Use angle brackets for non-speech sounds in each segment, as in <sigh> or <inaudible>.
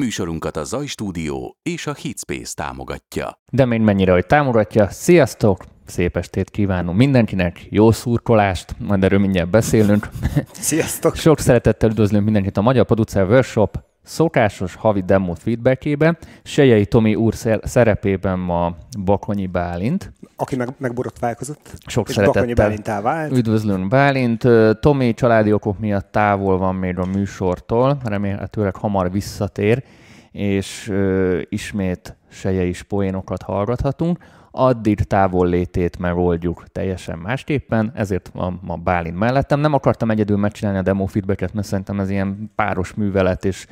Műsorunkat a Zaj Stúdió és a Hitspace támogatja. De még mennyire, hogy támogatja. Sziasztok! Szép estét kívánunk mindenkinek, jó szurkolást, majd erről mindjárt beszélünk. Sziasztok! Sok szeretettel üdvözlünk mindenkit a Magyar Producer Workshop szokásos havi demo feedbackében. Sejei Tomi úr szerepében ma Bakonyi Bálint. Aki meg, megborotválkozott. Sok és szeretettel. Bakonyi Bálintá vált. Üdvözlünk Bálint. Tomi családi okok miatt távol van még a műsortól, remélhetőleg hamar visszatér, és ö, ismét Sejei is poénokat hallgathatunk addig távol létét megoldjuk teljesen másképpen, ezért van ma Bálint mellettem. Nem akartam egyedül megcsinálni a demo feedbacket, mert szerintem ez ilyen páros művelet, és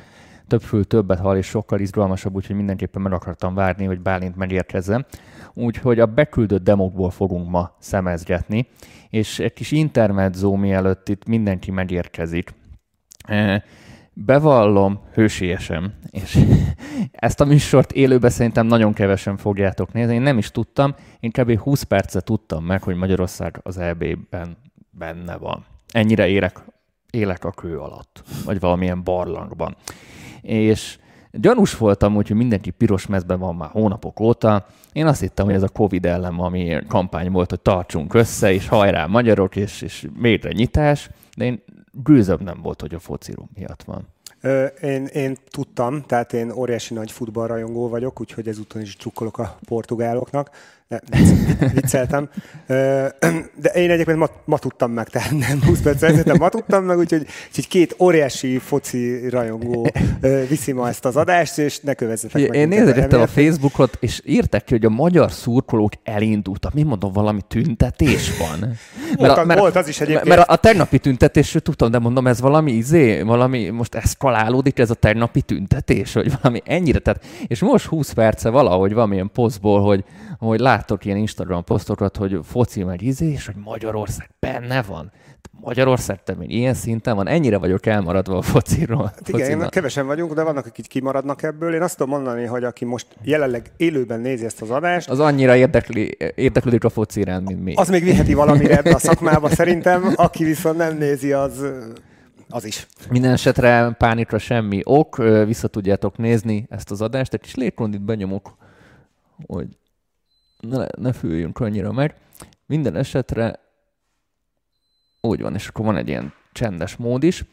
több fül többet hall, és sokkal izgalmasabb, úgyhogy mindenképpen meg akartam várni, hogy Bálint megérkezzen. Úgyhogy a beküldött demokból fogunk ma szemezgetni, és egy kis intermedzó mielőtt itt mindenki megérkezik. Bevallom hősiesen, és <laughs> ezt a műsort élőben szerintem nagyon kevesen fogjátok nézni. Én nem is tudtam, én kb. 20 percet tudtam meg, hogy Magyarország az EB-ben benne van. Ennyire érek, élek a kő alatt, vagy valamilyen barlangban. És gyanús voltam hogy mindenki piros mezben van már hónapok óta. Én azt hittem, hogy ez a Covid ellen ami kampány volt, hogy tartsunk össze, és hajrá magyarok, és, és mélyre nyitás, de én gőzöm nem volt, hogy a focirum miatt van. Én, én tudtam, tehát én óriási nagy futballrajongó vagyok, úgyhogy ezúton is csukkolok a portugáloknak. Ne, vicceltem. De én egyébként ma, ma tudtam meg, tehát nem 20 perc ezelőtt, ma tudtam meg, úgyhogy, úgyhogy két óriási foci rajongó viszi ma ezt az adást, és ne kövezzetek meg. Én nézegettem a Facebookot, és írtak ki, hogy a magyar szurkolók elindultak. Mi mondom, valami tüntetés van? Mert a, mert, volt az is egyébként. Mert a, a tegnapi tüntetésről tudtam, de mondom, ez valami izé, valami most eszkalálódik ez a tegnapi tüntetés, hogy valami ennyire, tehát, és most 20 perce valahogy valamilyen posztból, hogy, hogy látok ilyen Instagram posztokat, hogy foci meg izé, és hogy Magyarország benne van. Magyarország te még ilyen szinten van, ennyire vagyok elmaradva a fociról. Hát igen, focinak. kevesen vagyunk, de vannak, akik kimaradnak ebből. Én azt tudom mondani, hogy aki most jelenleg élőben nézi ezt az adást, az annyira érdekli, érdeklődik a foci iránt, mint mi. Az még viheti valamire ebbe a szakmába szerintem, aki viszont nem nézi, az az is. Minden esetre pánikra semmi ok, vissza tudjátok nézni ezt az adást, egy kis légkondit benyomok, hogy ne, ne füljünk annyira meg. Minden esetre úgy van, és akkor van egy ilyen csendes mód is.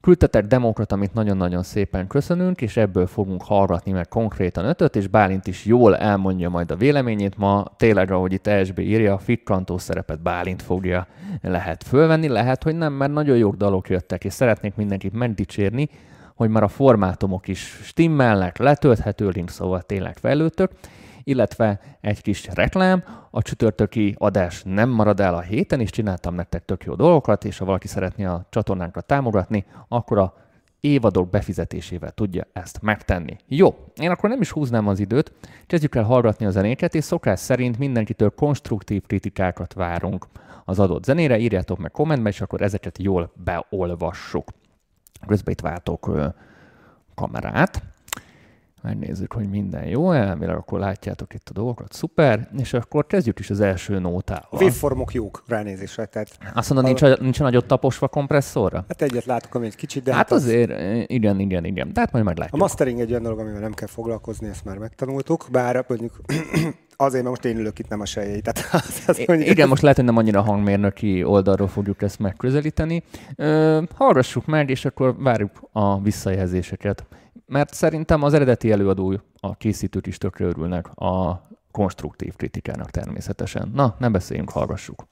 Küldtetek demókat, amit nagyon-nagyon szépen köszönünk, és ebből fogunk hallgatni meg konkrétan ötöt, és Bálint is jól elmondja majd a véleményét. Ma tényleg, ahogy itt ESB írja, a fikkantó szerepet Bálint fogja lehet fölvenni, lehet, hogy nem, mert nagyon jó dalok jöttek, és szeretnék mindenkit megdicsérni, hogy már a formátumok is stimmelnek, letölthető link, szóval tényleg fejlődtök illetve egy kis reklám, a csütörtöki adás nem marad el a héten, és csináltam nektek tök jó dolgokat, és ha valaki szeretné a csatornánkat támogatni, akkor a évadok befizetésével tudja ezt megtenni. Jó, én akkor nem is húznám az időt, kezdjük el hallgatni a zenéket, és szokás szerint mindenkitől konstruktív kritikákat várunk az adott zenére, írjátok meg kommentbe, és akkor ezeket jól beolvassuk. Közben itt váltok kamerát megnézzük, hogy minden jó, elvileg akkor látjátok itt a dolgokat, szuper, és akkor kezdjük is az első nótával. A waveformok jók ránézésre, tehát... Azt mondod, a... nincs, nincs nagyot taposva kompresszorra? Hát egyet látok, ami egy kicsit, de... Hát, hát azért, az... igen, igen, igen, tehát majd meglátjuk. A mastering egy olyan dolog, amivel nem kell foglalkozni, ezt már megtanultuk, bár mondjuk <clears throat> azért, mert most én ülök itt, nem a sejjei. Tehát <laughs> az, az mondjuk... Igen, most lehet, hogy nem annyira hangmérnöki oldalról fogjuk ezt megközelíteni. Ö, hallgassuk meg, és akkor várjuk a visszajelzéseket mert szerintem az eredeti előadó, a készítők is tökre örülnek a konstruktív kritikának természetesen. Na, ne beszéljünk, hallgassuk.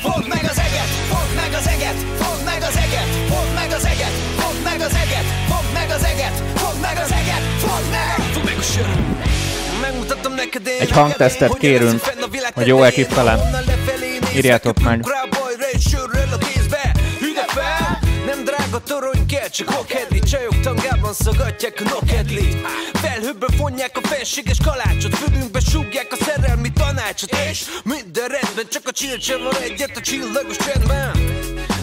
Fogd meg az eget, fogd meg az eget, fogd meg az eget, fogd meg az eget, fogd meg az eget, fogd meg az eget, fogd meg az eget, fogd meg, fogd meg a söröm. Egy hangtesztet kérünk, hogy jó kifele. Írjátok meg. Drága torony kell, csak hokedli. Csajok tangában szagadják a nokedlit. Felhőből fonják a fenséges kalácsot. Fülünkbe súgják a szerelmi tanácsot. És minden rendben, csak a chill van egyet a csillagos csendben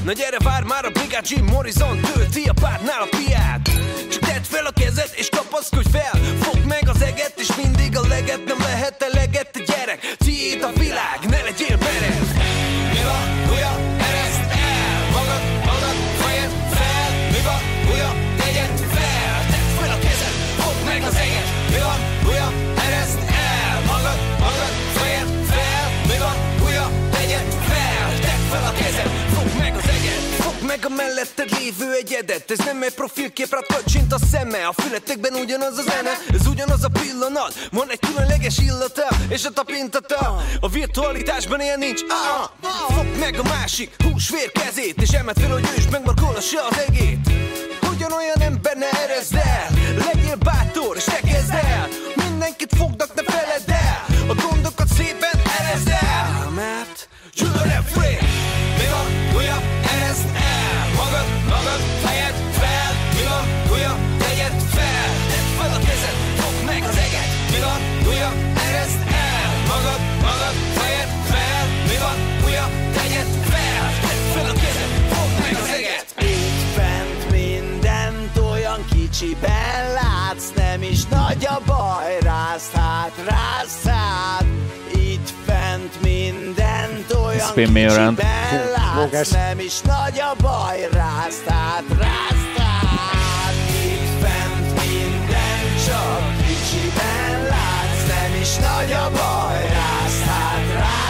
Na gyere, vár már a brigát Jim Morrison tölti a pártnál a piát. Csak tedd fel a kezed és kapaszkodj fel. Fogd meg az eget és mindig a leget Nem lehet eleget a gyerek. Tiéd a világ, ne melletted lévő egyedet. Ez nem egy profilkép, rád kacsint a szeme. A fületekben ugyanaz a zene, ez ugyanaz a pillanat. Van egy különleges illata, és a tapintata. A virtualitásban ilyen nincs. Ah, Fogd meg a másik húsvér kezét És emelt fel, hogy ő is megmarkolassa az egét. Ugyanolyan ember ne erezd el mindent olyan Spin me around. kicsiben Mókás. látsz Nem is nagy a baj, rázd rázd hát Itt fent minden csak kicsiben látsz Nem is nagy a baj, rázd hát,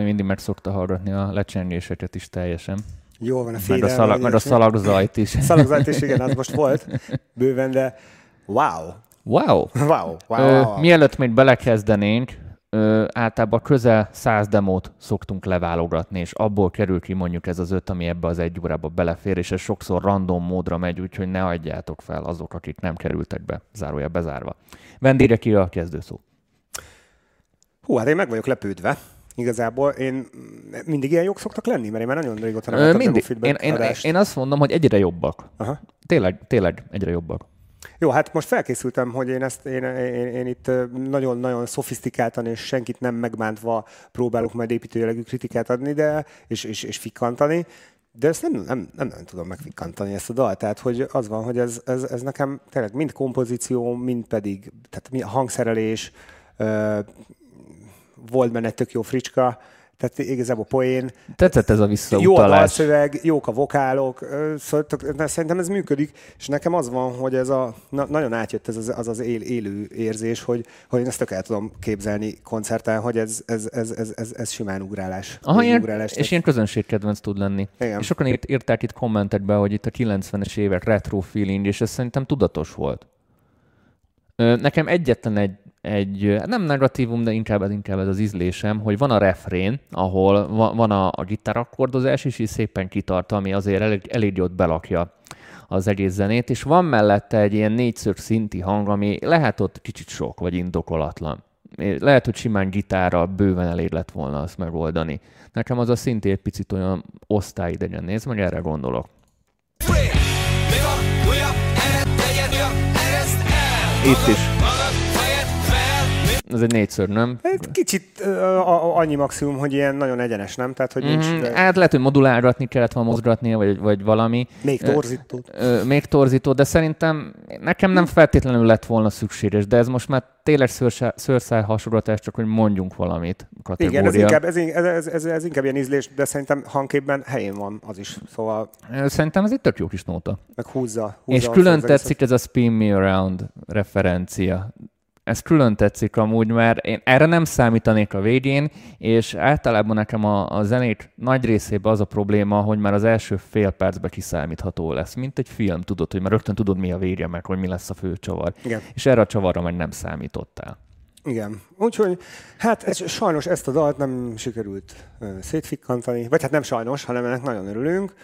Tomi mindig meg szokta hallgatni a lecsengéseket is teljesen. Jó van a Meg a, félelme. szalag, meg a szalagzajt is. <laughs> Szalagzajt is, igen, az most volt bőven, de wow. Wow! Wow, wow, Ö, mielőtt még belekezdenénk, ö, általában közel száz demót szoktunk leválogatni, és abból kerül ki mondjuk ez az öt, ami ebbe az egy órába belefér, és ez sokszor random módra megy, úgyhogy ne adjátok fel azok, akik nem kerültek be, zárója bezárva. Vendére ki a kezdőszó. Hú, hát én meg vagyok lepődve. Igazából én mindig ilyen jók szoktak lenni, mert én már nagyon régóta nem mindig. Én, én, adást. én azt mondom, hogy egyre jobbak. Aha. Tényleg, tényleg egyre jobbak. Jó, hát most felkészültem, hogy én ezt, én, én, én itt nagyon-nagyon szofisztikáltan és senkit nem megbántva próbálok majd építőjelegű kritikát adni, de, és, és, és fikkantani, de ezt nem, nem, nem, nem tudom megfikkantani ezt a dalt. Tehát, hogy az van, hogy ez, ez, ez nekem tényleg mind kompozíció, mind pedig tehát mi- hangszerelés, ö, volt benne tök jó fricska, tehát igazából poén, Tetszett ez a jó a visszautalás. dalszöveg, jók a vokálok, szóval szerintem ez működik, és nekem az van, hogy ez a, na, nagyon átjött ez az az, az él, élő érzés, hogy, hogy én ezt tök el tudom képzelni koncerten, hogy ez, ez, ez, ez, ez, ez simán ugrálás. Aha, ilyen, ugrálás és ilyen közönségkedvenc tud lenni. Igen. És sokan írt, írták itt kommentekbe, hogy itt a 90-es évek retro feeling, és ez szerintem tudatos volt. Nekem egyetlen egy, egy nem negatívum, de inkább, ez- inkább ez az ízlésem, hogy van a refrén, ahol va- van a, a gitárakkordozás, és így szépen kitart, ami azért elég, elég jót belakja az egész zenét, és van mellette egy ilyen négyször szinti hang, ami lehet ott kicsit sok, vagy indokolatlan. Lehet, hogy simán gitárral bőven elég lett volna azt megoldani. Nekem az a szintén egy picit olyan osztályidegen néz, meg erre gondolok. Free. Mi Ez egy négyszer, nem? Egy kicsit a, annyi maximum, hogy ilyen nagyon egyenes, nem? Tehát, hogy nincs Mm, de hát lehet, hogy modulálgatni kellett volna mozgatnia, vagy, vagy valami. még torzító. Még torzító, de szerintem nekem nem feltétlenül lett volna szükséges, de ez most már tényleg szőrszá- szőrszál hasonlatás, csak hogy mondjunk valamit kategória. Igen, ez inkább, ez, ez, ez, ez, inkább ilyen ízlés, de szerintem hangképben helyén van az is. Szóval Szerintem ez egy tök jó kis nóta. meg húzza. húzza És külön tetszik ez a Spin Me Around referencia. Ez külön tetszik amúgy, mert én erre nem számítanék a végén, és általában nekem a, a zenét nagy részében az a probléma, hogy már az első fél percben kiszámítható lesz, mint egy film, tudod, hogy már rögtön tudod, mi a vége, meg hogy mi lesz a fő csavar. Igen. És erre a csavarra meg nem számítottál. Igen. Úgyhogy, hát ez, sajnos ezt a dalt nem sikerült ö, szétfikkantani, vagy hát nem sajnos, hanem ennek nagyon örülünk.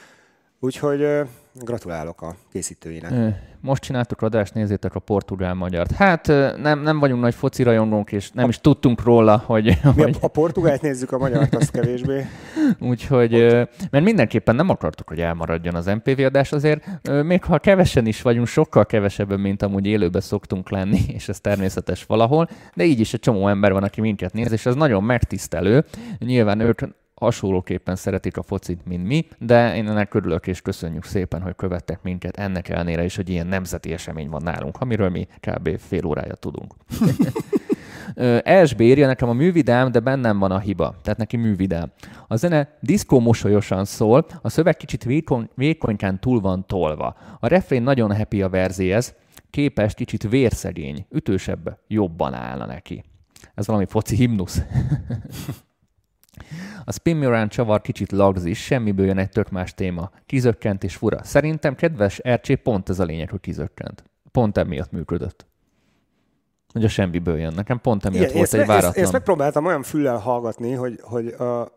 Úgyhogy gratulálok a készítőinek. Most csináltuk adást, nézzétek a portugál-magyart. Hát ö, nem, nem vagyunk nagy foci rajongók, és nem is tudtunk róla, hogy, Mi a, hogy a portugált nézzük, a magyart azt kevésbé. <laughs> Úgyhogy, ö, mert mindenképpen nem akartuk, hogy elmaradjon az MPV adás, azért még ha kevesen is vagyunk, sokkal kevesebben, mint amúgy élőben szoktunk lenni, <laughs> és ez természetes valahol, de így is egy csomó ember van, aki minket néz, és ez nagyon megtisztelő. Nyilván ők hasonlóképpen szeretik a focit, mint mi, de én ennek örülök és köszönjük szépen, hogy követtek minket ennek ellenére is, hogy ilyen nemzeti esemény van nálunk, amiről mi kb. fél órája tudunk. <laughs> ESB írja nekem a művidám, de bennem van a hiba. Tehát neki művidám. A zene diszkó mosolyosan szól, a szöveg kicsit vékony, vékonykán túl van tolva. A refrén nagyon happy a verzéhez, képes kicsit vérszegény, ütősebb, jobban állna neki. Ez valami foci himnusz. <laughs> A Spin Around csavar kicsit lagzis, semmiből jön egy tök más téma. Kizökkent és fura. Szerintem kedves RC pont ez a lényeg, hogy kizökkent. Pont emiatt működött. Hogy a semmiből jön. Nekem pont emiatt Igen, volt ezt, egy me- ezt, váratlan. ezt megpróbáltam olyan füllel hallgatni, hogy, hogy a,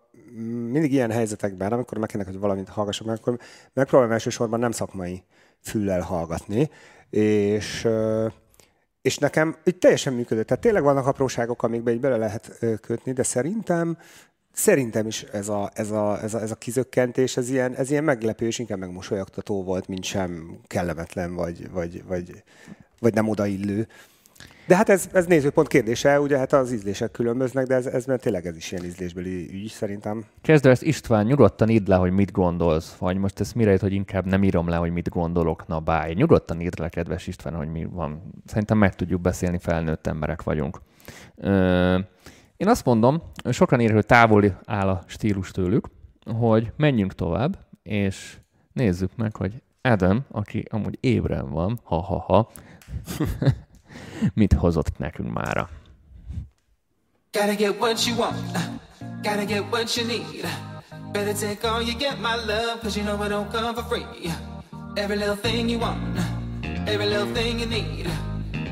mindig ilyen helyzetekben, amikor megkérnek, hogy valamit hallgassak meg, akkor megpróbálom elsősorban nem szakmai füllel hallgatni, és, és nekem így teljesen működött. Tehát tényleg vannak apróságok, amikbe így bele lehet kötni, de szerintem Szerintem is ez a, ez a, ez a, ez a kizökkentés, ez ilyen, ez ilyen meglepő és inkább megmosolyogtató volt, mint sem kellemetlen, vagy, vagy, vagy, vagy nem odaillő. De hát ez, ez nézőpont kérdése, ugye hát az ízlések különböznek, de ez, ez mert tényleg ez is ilyen ízlésbeli ügy szerintem. Kezdve ezt István, nyugodtan írd le, hogy mit gondolsz, vagy most ezt mire jut, hogy inkább nem írom le, hogy mit gondolok, na báj. Nyugodtan írd le, kedves István, hogy mi van. Szerintem meg tudjuk beszélni, felnőtt emberek vagyunk. Ö, én azt mondom, sokan írják, hogy távol áll a stílus tőlük, hogy menjünk tovább, és nézzük meg, hogy Adam, aki amúgy ébren van, ha-ha-ha, mit hozott nekünk mára. Gotta get what you want, gotta get what you need. Better take all you get, my love, cause you know it don't come for free. Every little thing you want, every little thing you need.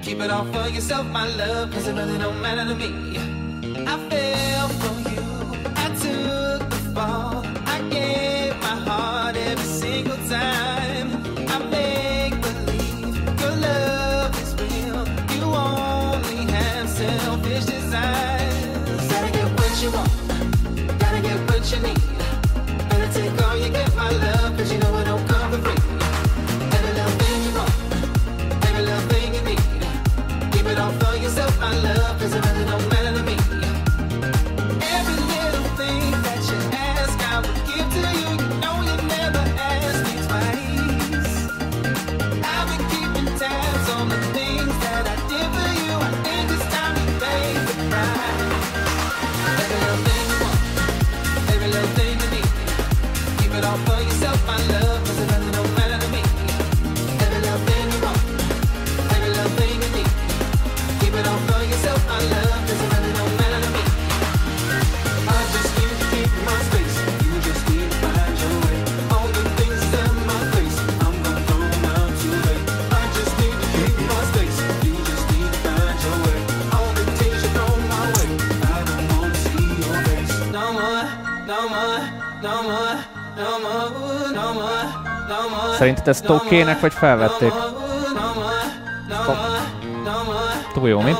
Keep it all for yourself, my love, cause it really don't matter to me. single time. I made Szerinted ezt okének, vagy felvették? Túl jó, mi?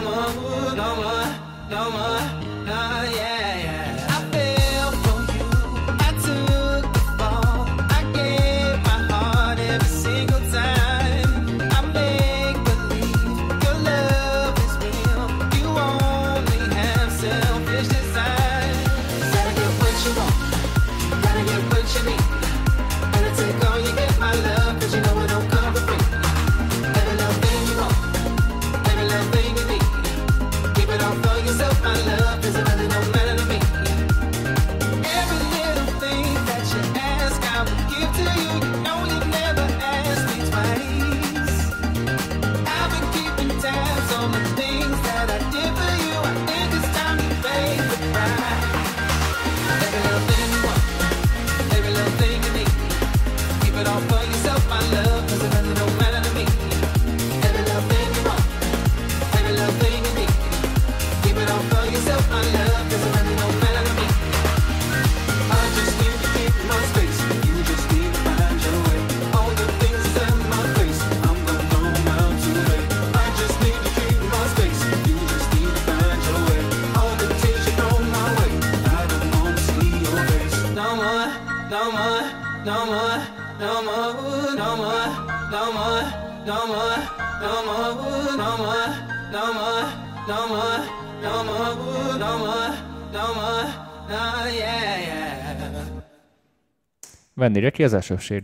Vendére ki az elsőség?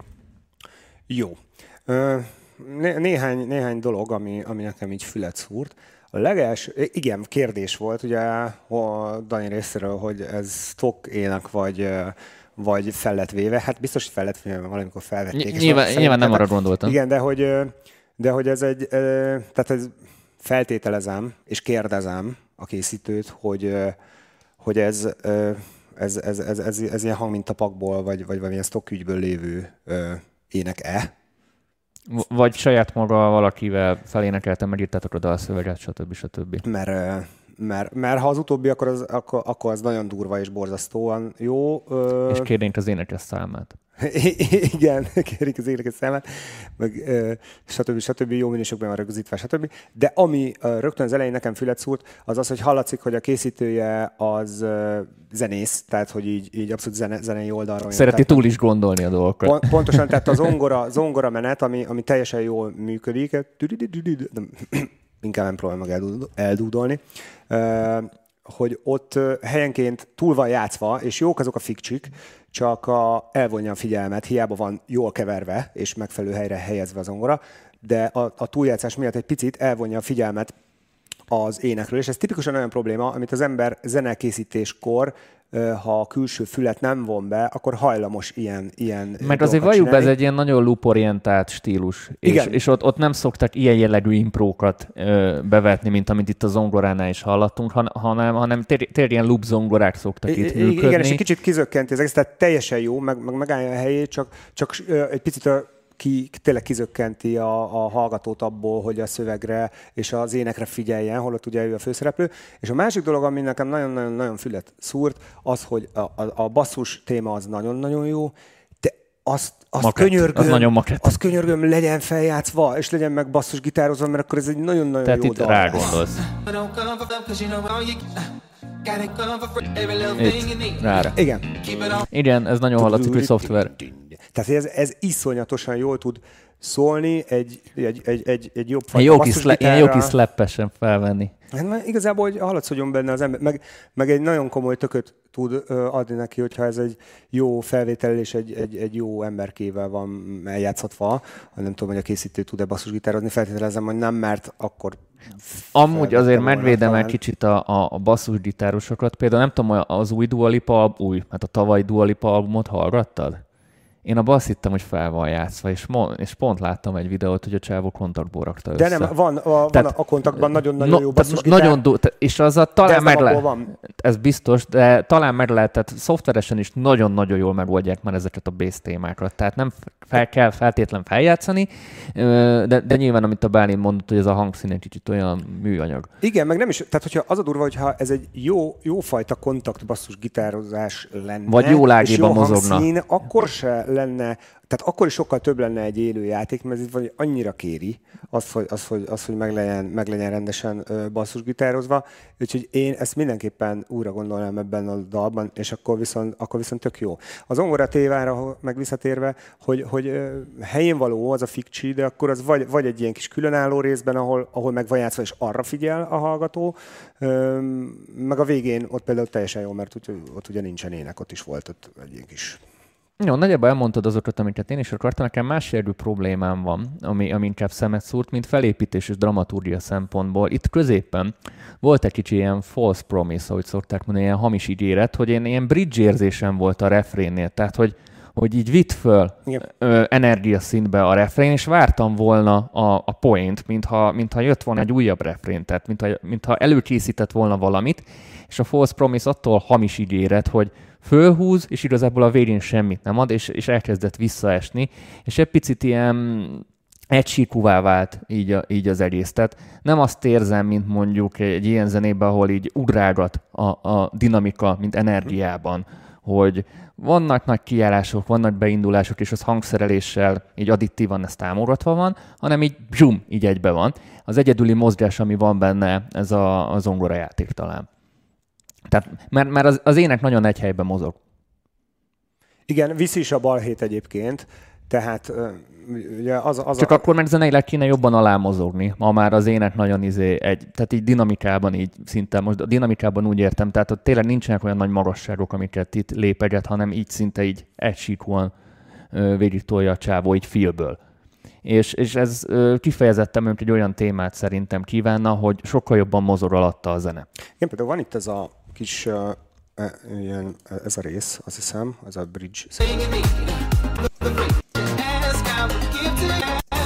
Jó. Néhány, néhány dolog, ami, ami nekem így fület szúrt. A legelső, igen, kérdés volt ugye a Dani részéről, hogy ez stock ének vagy, vagy fel lett véve. Hát biztos, hogy fel lett véve, valamikor felvették. Ny- és nyilván- nyilván nem arra gondoltam. Igen, de hogy, de hogy ez egy, tehát ez feltételezem, és kérdezem a készítőt, hogy, hogy ez, ez, ez, ez, ez, ez ilyen hangmintapakból, vagy, vagy valamilyen stock ügyből lévő ének-e. V- Vagy saját maga valakivel felénekeltem, megírtátok a dalszöveget, stb. stb. mert, mert, mert ha az utóbbi, akkor az, akkor, akkor az nagyon durva és borzasztóan jó. Ö, És kérnénk az énekes számát. <laughs> igen, kérik az énekes számát, meg ö, stb. stb. jó minőségben van rögzítve, stb. De ami ö, rögtön az elején nekem fület szúrt, az az, hogy hallatszik, hogy a készítője az ö, zenész, tehát hogy így, így abszolút zene, zenei oldalról. jön. Szereti Tehát- túl is gondolni a dolgokat. Pont, pontosan, tehát a <laughs> zongora, zongora menet, ami, ami teljesen jól működik, inkább nem próbálom meg eldúd- eldúdolni, hogy ott helyenként túl van játszva, és jók azok a fikcsik, csak a, elvonja a figyelmet, hiába van jól keverve, és megfelelő helyre helyezve a zongora, de a, a túljátszás miatt egy picit elvonja a figyelmet az énekről, és ez tipikusan olyan probléma, amit az ember zenekészítéskor, ha a külső fület nem von be, akkor hajlamos ilyen, ilyen Meg dolgokat azért valljuk be, ez egy ilyen nagyon loop-orientált stílus. És, Igen. és ott, ott nem szoktak ilyen jellegű imprókat ö, bevetni, mint amit itt a zongoránál is hallottunk, han, hanem, hanem tényleg tér ilyen loop zongorák szoktak itt működni. Igen, és egy kicsit kizökkenti az egész, tehát teljesen jó, meg, meg megállja a helyét, csak, csak egy picit ö, ki, tényleg kizökkenti a, a hallgatót abból, hogy a szövegre és az énekre figyeljen, holott ugye ő a főszereplő. És a másik dolog, ami nekem nagyon-nagyon fület szúrt, az, hogy a, a, a basszus téma az nagyon-nagyon jó, de azt, azt Makett. könyörgöm, Az nagyon makett. azt könyörgöm, legyen feljátszva, és legyen meg basszus gitározva, mert akkor ez egy nagyon-nagyon Tehát jó itt dal rá lesz. gondolsz. But don't come for love, cause you know all you got it come for free. Every little thing you Itt, rára. Igen. Igen, ez nagyon hallatszik, hogy szoftver. Tehát ez, ez iszonyatosan jól tud szólni, egy, egy, egy, egy, egy jobb Ilyen jó kis, ilyen jó kis szleppesen felvenni. Hát igazából, hogy hallatszódjon benne az ember, meg, meg egy nagyon komoly tököt tud adni neki, hogyha ez egy jó felvétel és egy, egy, egy jó emberkével van eljátszatva. Nem tudom, hogy a készítő tud-e basszusgitározni, feltételezem, hogy nem, mert akkor Amúgy azért megvédem el kicsit a, a, a basszusgitárosokat. Például nem tudom, az új Dua Lipa, új, hát a tavalyi Dua Lipa albumot hallgattad? Én abban azt hittem, hogy fel van játszva, és, mo- és pont láttam egy videót, hogy a csávó kontaktból rakta De össze. nem, van, a, van Tehát- a kontaktban nagyon-nagyon No- jó basszusgitár. Nagyon du- te- és az a de talán meg le- van. ez biztos, de talán meg lehet, tehát szoftveresen is nagyon-nagyon jól megoldják már ezeket a bass témákat. Tehát nem fel kell feltétlen feljátszani, de, de nyilván, amit a Bálint mondott, hogy ez a hangszín egy kicsit olyan műanyag. Igen, meg nem is, tehát hogyha az a durva, hogyha ez egy jó, jó fajta kontakt basszus gitározás lenne, Vagy jó lágéban mozogna. hangszín, akkor se lenne, tehát akkor is sokkal több lenne egy élő játék, mert ez vagy annyira kéri az, hogy, az, hogy, az, hogy meg, legyen, meg legyen rendesen basszusgitározva. Úgyhogy én ezt mindenképpen újra gondolnám ebben a dalban, és akkor viszont, akkor viszont tök jó. Az ongora tévára meg visszatérve, hogy, hogy helyén való az a fikcsi, de akkor az vagy, vagy egy ilyen kis különálló részben, ahol, ahol meg van játszva, és arra figyel a hallgató, meg a végén ott például teljesen jó, mert úgy, ott ugye nincsen ének, ott is volt ott egy ilyen kis Jó, nagyjából elmondtad azokat, amiket én is akartam. Nekem más jellegű problémám van, ami, ami inkább szemet szúrt, mint felépítés és dramaturgia szempontból. Itt középen volt egy kicsi ilyen false promise, ahogy szokták mondani, ilyen hamis ígéret, hogy én ilyen bridge érzésem volt a refrénnél. Tehát, hogy, hogy így vitt föl Igen. ö, energiaszintbe a refrén, és vártam volna a, a point, mintha, mintha jött volna egy újabb refrén, tehát mintha, mintha előkészített volna valamit, és a false promise attól hamis ígéret, hogy fölhúz, és igazából a végén semmit nem ad, és, és elkezdett visszaesni, és egy picit ilyen egysíkúvá vált így, a, így az egész. Tehát nem azt érzem, mint mondjuk egy ilyen zenében, ahol így ugrágat a, a dinamika, mint energiában, hogy vannak nagy kiállások, vannak beindulások, és az hangszereléssel így additívan ez támogatva van, hanem így zsum, így egybe van. Az egyedüli mozgás, ami van benne, ez a, a zongora játék talán. Tehát, mert, mert az, az ének nagyon egy helyben mozog. Igen, viszi is a balhét egyébként, Tehát ugye az, az Csak a, akkor meg zeneileg kéne jobban alámozogni. Ma már az ének nagyon izé egy, tehát így dinamikában így szinte, most a dinamikában úgy értem, tehát ott tényleg nincsenek olyan nagy magasságok, amiket itt lépeget, hanem így szinte így egysíkúan végig tolja a csávó így filből. És, és ez kifejezetten mondjuk egy olyan témát szerintem kívánna, hogy sokkal jobban mozog alatta a zene. igen, például van itt ez a kis ö, ilyen, ez a rész, azt hiszem, ez a bridge.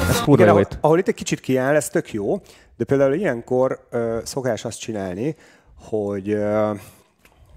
Ez kurva jó ahol, itt. ahol itt egy kicsit kiáll, ez tök jó, de például ilyenkor ö, szokás azt csinálni, hogy ö,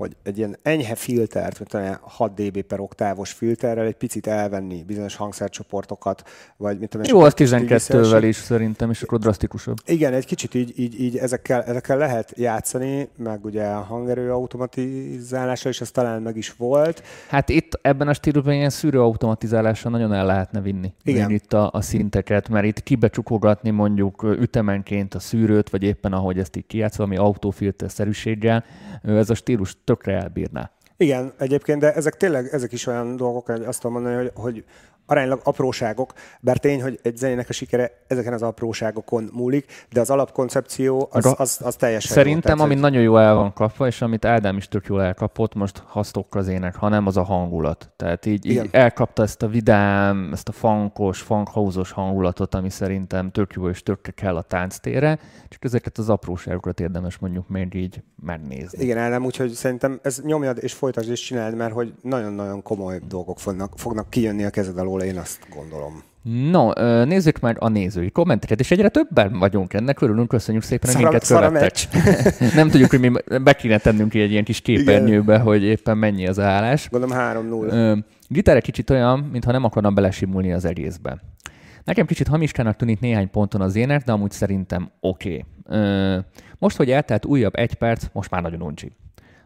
hogy egy ilyen enyhe filtert, mint olyan 6 dB per oktávos filterrel egy picit elvenni bizonyos hangszercsoportokat, vagy mit tudom, Jó, az kicsit így 12-vel visszaesik. is szerintem, és akkor drasztikusabb. Igen, egy kicsit így, így, így ezekkel, ezekkel lehet játszani, meg ugye a hangerő automatizálása is, ez talán meg is volt. Hát itt ebben a stílusban ilyen szűrő automatizálással nagyon el lehetne vinni. Igen. Itt a, a szinteket, mert itt kibecsukogatni mondjuk ütemenként a szűrőt, vagy éppen ahogy ezt így kijátsz, valami autófilter-szerűséggel, ö, ez a stílus tökre elbírná. Igen, egyébként, de ezek tényleg, ezek is olyan dolgok, hogy azt tudom mondani, hogy, hogy aránylag apróságok, bár tény, hogy egy zenének a sikere ezeken az apróságokon múlik, de az alapkoncepció az, az, az teljesen Szerintem, jó. ami nagyon jól el van kapva, és amit Ádám is tök jól elkapott, most hasztok az ének, hanem az a hangulat. Tehát így, így Igen. elkapta ezt a vidám, ezt a funkos, funkhouse-os hangulatot, ami szerintem tök jó és tökre kell a tánctérre, csak ezeket az apróságokat érdemes mondjuk még így megnézni. Igen, nem, úgyhogy szerintem ez nyomjad és folytasd és csináld, mert hogy nagyon-nagyon komoly dolgok fognak, fognak kijönni a kezed alól, én azt gondolom. No, nézzük meg a nézői kommenteket, és egyre többen vagyunk ennek, örülünk, köszönjük szépen, hogy minket követtek. <laughs> Nem tudjuk, hogy mi be kéne tennünk egy ilyen kis képernyőbe, hogy éppen mennyi az állás. Gondolom 3-0. Ö, gitár egy kicsit olyan, mintha nem akarna belesimulni az egészbe. Nekem kicsit hamiskának tűnik néhány ponton az ének, de amúgy szerintem oké. Okay. Most, hogy eltelt újabb egy perc, most már nagyon uncsi.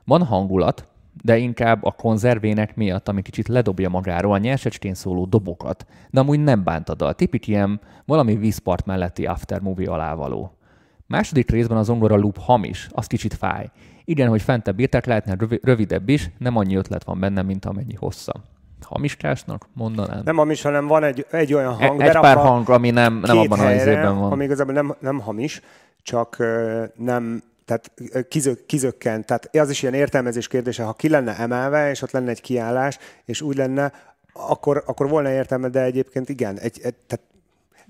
Van hangulat, de inkább a konzervének miatt, ami kicsit ledobja magáról a nyersecskén szóló dobokat, de amúgy nem bánt a dal. Tipik ilyen valami vízpart melletti aftermovie alávaló. Második részben az zongora loop hamis, az kicsit fáj. Igen, hogy fentebb írták, lehetne rövi- rövidebb is, nem annyi ötlet van benne, mint amennyi hossza. Hamiskásnak mondanám. Nem hamis, hanem van egy, egy olyan hang, E- egy pár hang, ami nem, nem abban helyre, helyzetben van. Ami igazából nem, nem hamis, csak nem, tehát kizök, kizökkent. Tehát az is ilyen értelmezés kérdése, ha ki lenne emelve, és ott lenne egy kiállás, és úgy lenne, akkor, akkor volna értelme, de egyébként igen, egy, egy, tehát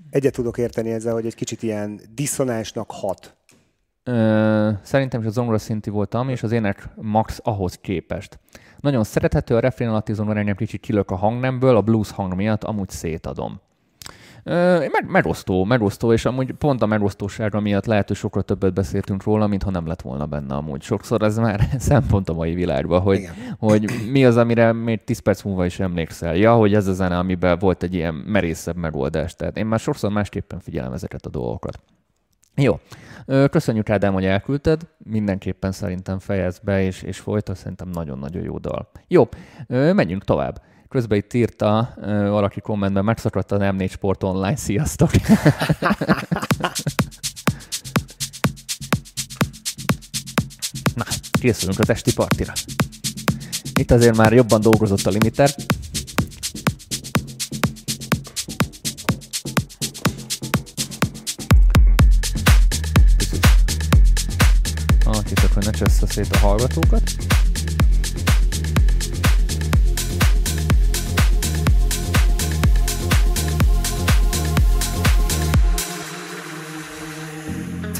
egyet tudok érteni ezzel, hogy egy kicsit ilyen diszonánsnak hat. Ö, szerintem is a zongora szinti volt ami, és az ének max ahhoz képest. Nagyon szerethető, a refrén alatti zongora engem kicsit kilök a hangnemből, a blues hang miatt amúgy szétadom. Meg, megosztó, megosztó, és amúgy pont a megosztósága miatt lehet, hogy sokkal többet beszéltünk róla, mintha nem lett volna benne amúgy. Sokszor ez már <laughs> szempont a mai világban, hogy, Igen. hogy mi az, amire még 10 perc múlva is emlékszel. Ja, hogy ez a zene, amiben volt egy ilyen merészebb megoldás. Tehát én már sokszor másképpen figyelem ezeket a dolgokat. Jó. Köszönjük Ádám, hogy elküldted. Mindenképpen szerintem fejezd be, és, és folytasd. Szerintem nagyon-nagyon jó dal. Jó, menjünk tovább. Közben itt írta valaki kommentben, megszakadt a M4 Sport Online, sziasztok! <laughs> Na, készülünk az esti partira. Itt azért már jobban dolgozott a limiter. Hiszek, hogy ne csessze szét a hallgatókat.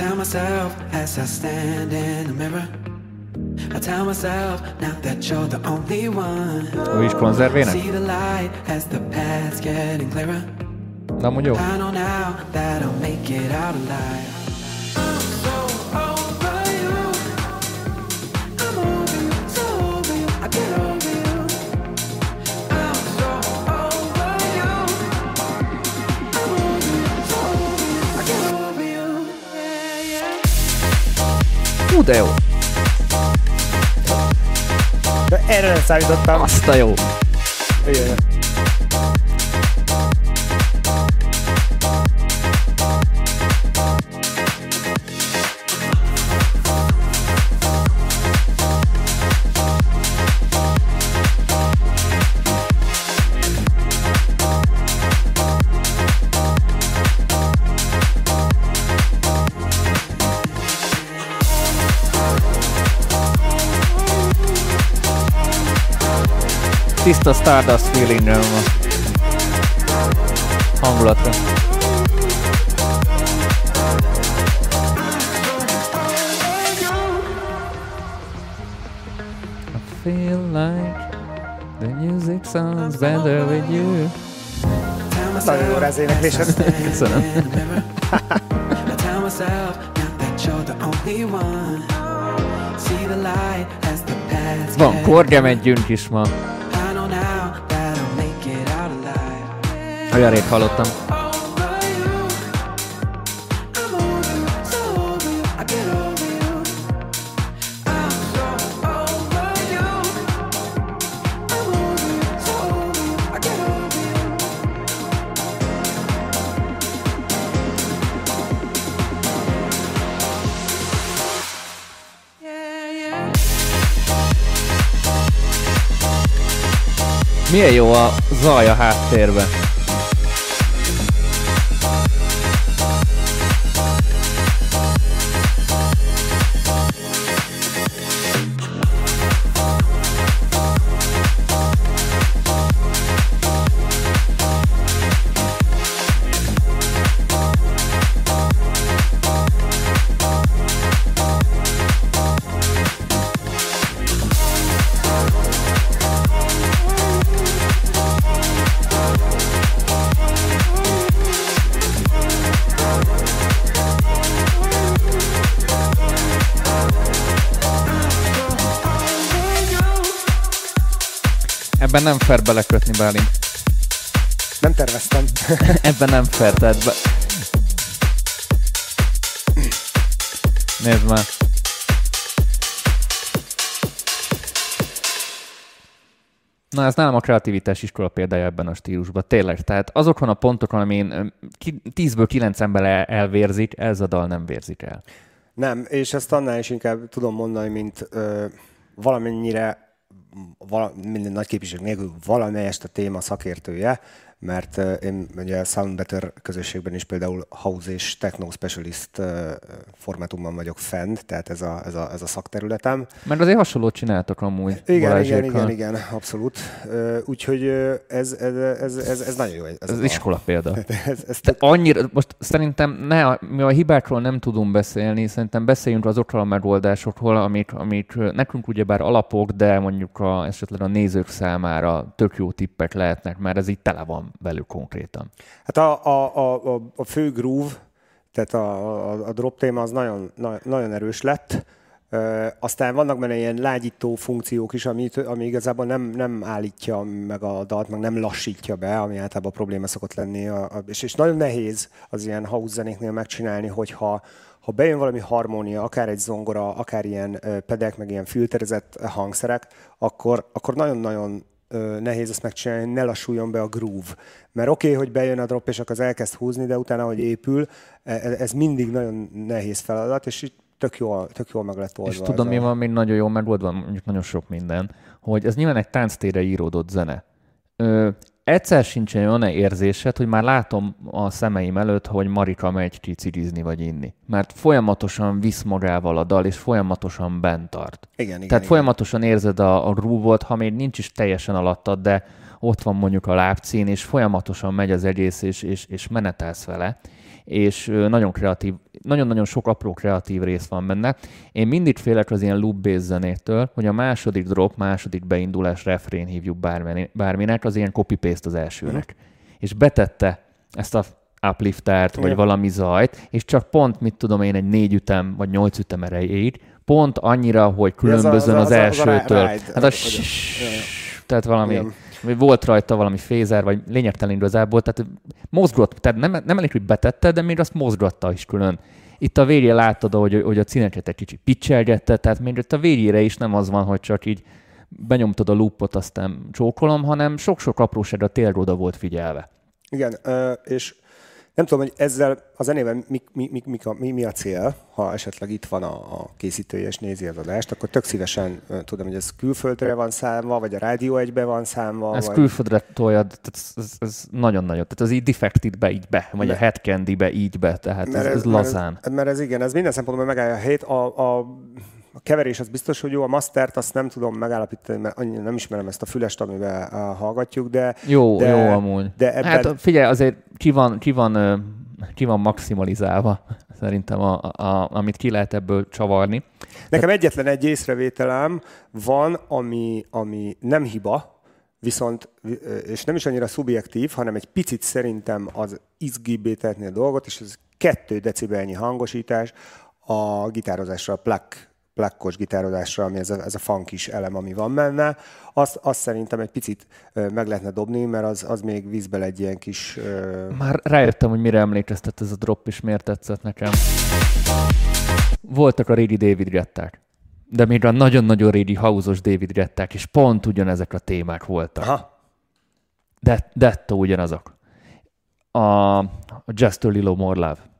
I tell myself as I stand in the mirror. I tell myself now that you're the only one. Ő is konzervének? See the light as the path's getting clearer. Amúgy. I know now that I'll make it out alive. De erre nem számítottam. Azt a jó. Igen. Tiszta Stardust feeling van. Hangulatra. I feel like the music sounds better with you. Nagyon jó az éneklésed. Köszönöm. I tell myself now that you're you. Yeah, yeah. Milyen jó a zaj a háttérben. Ebben nem fair belekötni, Bálint. Nem terveztem. <laughs> Ebben nem fair, tehát be... Nézd már. Na, ez nálam a kreativitás iskola példája ebben a stílusban. Tényleg, tehát azokon a pontokon, amin ö, ki- 10-ből 9 ember el- elvérzik, ez a dal nem vérzik el. Nem, és ezt annál is inkább tudom mondani, mint ö, valamennyire, vala, minden nagy képviség nélkül valamelyest a téma szakértője, mert ö, én ugye a Sound Better közösségben is például house és techno specialist ö, formátumban vagyok fent, tehát ez a, ez a, ez a szakterületem. Mert azért hasonlót csináltok amúgy Igen, igen, Balázsékkal. igen, igen, abszolút. Ö, Úgyhogy ez, ez, ez, ez, ez nagyon jó. Ez, Ez a iskola példa. <laughs> Ez, ez De annyira, most szerintem ne, mi a hibákról nem tudunk beszélni, szerintem beszéljünk azokról a megoldásokról, amik, amik nekünk ugyebár alapok, de mondjuk a, esetleg a nézők számára tök jó tippek lehetnek, mert ez így tele van velük konkrétan. Hát a, a, a, a, fő groove, tehát a, a, a drop téma az nagyon, na- nagyon erős lett. Ö, aztán vannak benne ilyen lágyító funkciók is, ami, ami igazából nem, nem állítja meg a dalt, meg nem lassítja be, ami általában probléma szokott lenni. A, a, és, és nagyon nehéz az ilyen house zenéknél megcsinálni, hogyha ha bejön valami harmónia, akár egy zongora, akár ilyen pedek, meg ilyen filterezett hangszerek, akkor, akkor nagyon-nagyon ö, nehéz ezt megcsinálni, ne lassuljon be a groove. Mert oké, okay, hogy bejön a drop, és akkor az elkezd húzni, de utána, hogy épül, e- e- ez mindig nagyon nehéz feladat, és itt tök jól, tök jól meg lett oldva. És tudom, mi van még nagyon jól megoldva, mondjuk nagyon sok minden, hogy ez nyilván egy tánctére íródott zene. Ö, egyszer sincs olyan érzésed, hogy már látom a szemeim előtt, hogy Marika megy cicirizni vagy inni. Mert folyamatosan visz magával a dal, és folyamatosan bent tart. Igen, igen, Tehát igen. folyamatosan érzed a, a groove-ot, ha még nincs is teljesen alattad, de ott van mondjuk a lábcín, és folyamatosan megy az egész, és, és, és menetelsz vele. És nagyon kreatív, nagyon-nagyon sok apró kreatív rész van benne. Én mindig félek az ilyen loop zenétől, hogy a második drop, második beindulás, refrén hívjuk bármini- bárminek, az ilyen copy-paste az elsőnek. És betette ezt a upliftert, vagy valami zajt, és csak pont, mit tudom én, egy négy ütem, vagy nyolc ütem erejéig, pont annyira, hogy különbözön az, elsőtől. Hát a tehát valami, Igen. Volt rajta valami fézer, vagy lényegtelen igazából, tehát mozgott, tehát nem, nem elég, hogy betette, de még azt mozgatta is külön. Itt a végén láttad, hogy, hogy a színeket egy kicsit picselgette, tehát még itt a végére is nem az van, hogy csak így benyomtad a loopot, aztán csókolom, hanem sok-sok apróságra tényleg oda volt figyelve. Igen, és nem tudom, hogy ezzel a zenével mi, mi, mi, mi, a, mi, mi a cél, ha esetleg itt van a, a készítője és nézi az adást, akkor tök szívesen tudom, hogy ez külföldre van számva, vagy a Rádió egybe van számva. Ez vagy... külföldre toljad, tehát ez, ez, ez nagyon nagyot. Tehát az így defected be így be, vagy a Ne. head candy be így be, tehát ez, ez lazán. Mert ez, mert ez igen, ez minden szempontból megállja a helyét. A, a, a keverés az biztos, hogy jó, a mastert azt nem tudom megállapítani, mert annyira nem ismerem ezt a fülest, amivel uh, hallgatjuk, de... Jó, de, jó amúgy. De ebben... Hát figyelj, azért ki van, ki van, ki van maximalizálva <laughs> szerintem, a, a, amit ki lehet ebből csavarni. Nekem egyetlen egy észrevételem van, ami, ami nem hiba, viszont, és nem is annyira szubjektív, hanem egy picit szerintem az izgibbé tehetné a dolgot, és ez kettő decibelnyi hangosítás a gitározásra, a plak, plakkos gitározásra, ami ez a, ez a funkis elem, ami van benne, azt, azt szerintem egy picit meg lehetne dobni, mert az, az még vízbe egy ilyen kis... Ö... Már rájöttem, hogy mire emlékeztet ez a drop, és miért tetszett nekem. Voltak a régi David Getták, de még a nagyon-nagyon régi hauzos David Getták, és pont ugyanezek a témák voltak. Aha. De, dettó ugyanazok. A, a Just a Little More Love.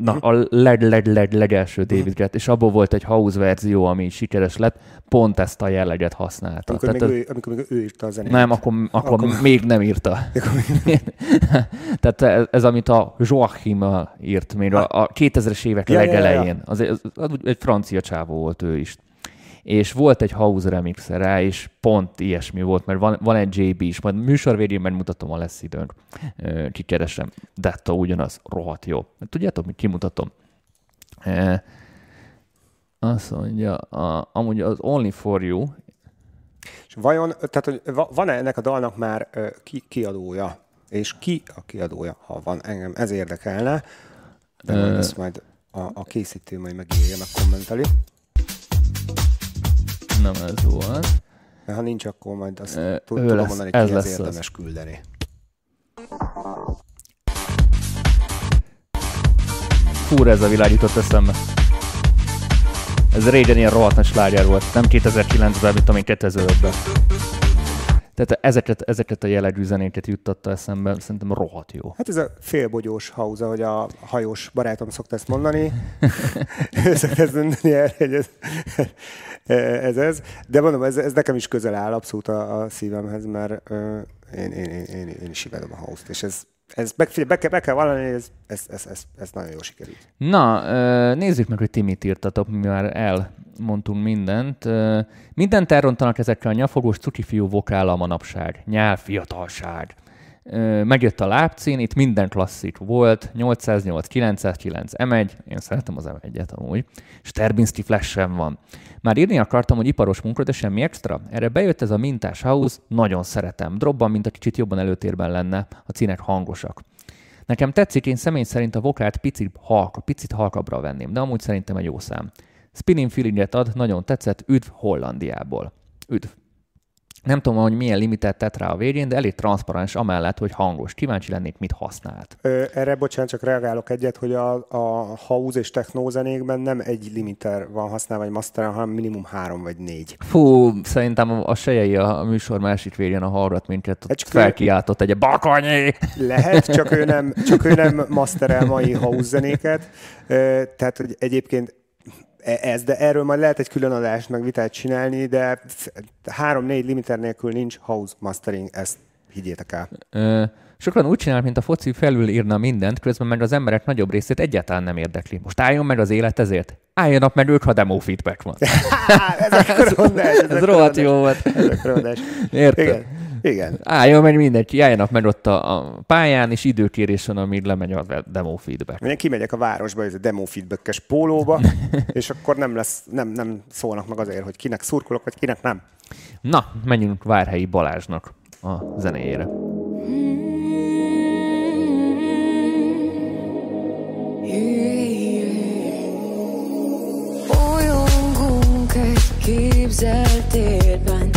Na, a leg, leg, leg, legelső David Gett, és abból volt egy house verzió, ami sikeres lett, pont ezt a jelleget használta. Amikor, Tehát még ő, amikor még ő írta a zenét. nem, akkor, akkor, Akkor- még nem írta. <laughs> <laughs> Tehát ez, ez amit a Joachim írt még a, a 2000-es évek Ja, ja, ja, ja. legelején. Az, az, az egy francia csávó volt ő is. És volt egy house remix rá, és pont ilyesmi volt, mert van, van egy JB is, majd műsor végén megmutatom, ha lesz időnk. Kikeresem. Detta ugyanaz, rohadt jó. Tudjátok, mit kimutatom? Azt mondja, a, amúgy az Only For You, És vajon, tehát hogy va- van-e ennek a dalnak már ki, kiadója? És ki a kiadója, ha van engem, ez érdekelne. De majd ezt majd a, a készítő majd megírja, meg kommenteli. Nem ez volt. Ha nincs, akkor majd azt ő tudom lesz, mondani, ez ki lesz ez az. érdemes küldeni. Fúr ez a világ jutott eszembe. Ez régen ilyen rohadt nagy sláger volt. Nem 2009-ben, mint amíg 2005-ben. Tehát ezeket, ezeket a jellegű zenéket juttatta eszembe, szerintem rohadt jó. Hát ez a félbogyós hauza, hogy a hajós barátom szokta ezt mondani. Ő szokta ezt mondani erre, hogy ez, ez, ez. De mondom, ez, ez nekem is közel áll abszolút a, a szívemhez, mert ö, én, én, én, én, én is imádom a house és ez, ez figyelj, be, kell, be kell vallani, ez, ez, ez, ez, ez nagyon jó sikerült. Na, nézzük meg, hogy ti mit írtatok, mi már elmondtunk mindent. Mindent elrontanak ezekkel a nyafogós cuki fiú vokál a manapság. Nyelv, fiatalság. Megjött a lábcín, itt minden klasszik volt, 808, 909, M1, én szeretem az M1-et amúgy, Sterbinski flash sem van. Már írni akartam, hogy iparos munka, de semmi extra. Erre bejött ez a mintás house, nagyon szeretem. Dropban, mint a kicsit jobban előtérben lenne, a cínek hangosak. Nekem tetszik, én személy szerint a vokált picit, halka, picit halkabbra venném, de amúgy szerintem egy jó szám. Spinning feelinget ad, nagyon tetszett, üdv Hollandiából. Üdv. Nem tudom, hogy milyen limitet tett rá a végén, de elég transzparens amellett, hogy hangos. Kíváncsi lennék, mit használt. Ö, Erre, bocsánat, csak reagálok egyet, hogy a, a house és techno zenékben nem egy limiter van használva, vagy master, hanem minimum három vagy négy. Fú, szerintem a, a sejei a, műsor másik végén a hallgat minket, ott felkiáltott egy bakonyi! Lehet, csak ő nem, csak ő nem masterel mai house zenéket. Ö, Tehát, hogy egyébként ez, de erről majd lehet egy külön adást, meg vitát csinálni, de három-négy limiter nélkül nincs house mastering, ezt higgyétek el. Ö, sokan úgy csinálnak, mint a foci felül írna mindent, közben meg az emberek nagyobb részét egyáltalán nem érdekli. Most álljon meg az élet ezért? Álljanak meg ők, ha demo feedback van. <laughs> Ez mondás, <laughs> Ez rohadt jó volt. Ez. Érted? Igen, igen. Álljon meg mindenki, álljanak meg ott a, a pályán, és időkérés van, amíg lemegy a demo feedback. Én kimegyek a városba, ez a demo feedbackes pólóba, <laughs> és akkor nem lesz, nem, nem szólnak meg azért, hogy kinek szurkolok, vagy kinek nem. Na, menjünk Várhelyi Balázsnak a zenéjére. Bolyongunk egy képzelt térben,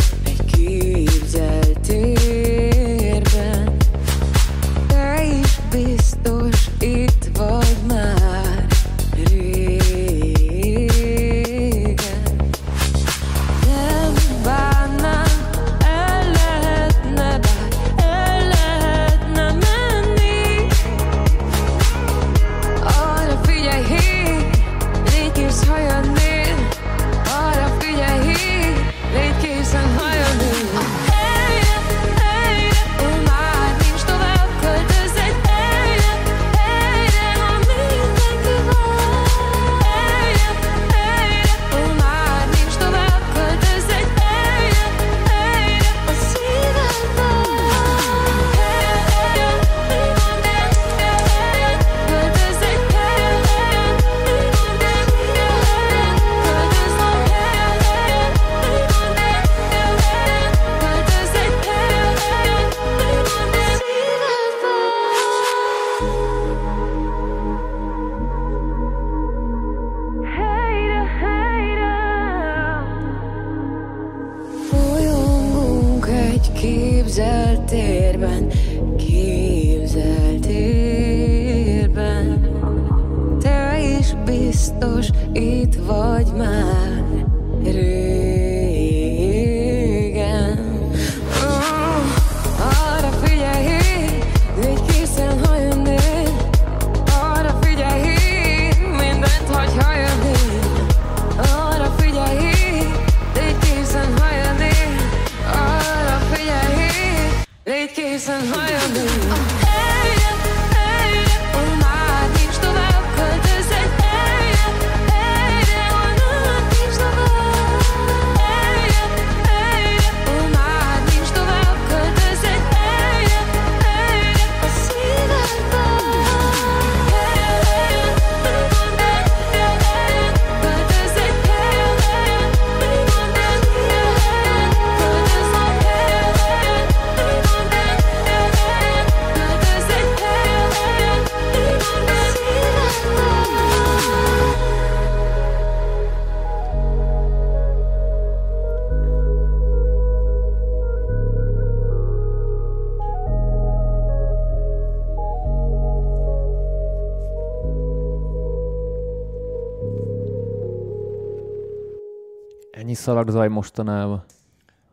szalagzaj mostanában.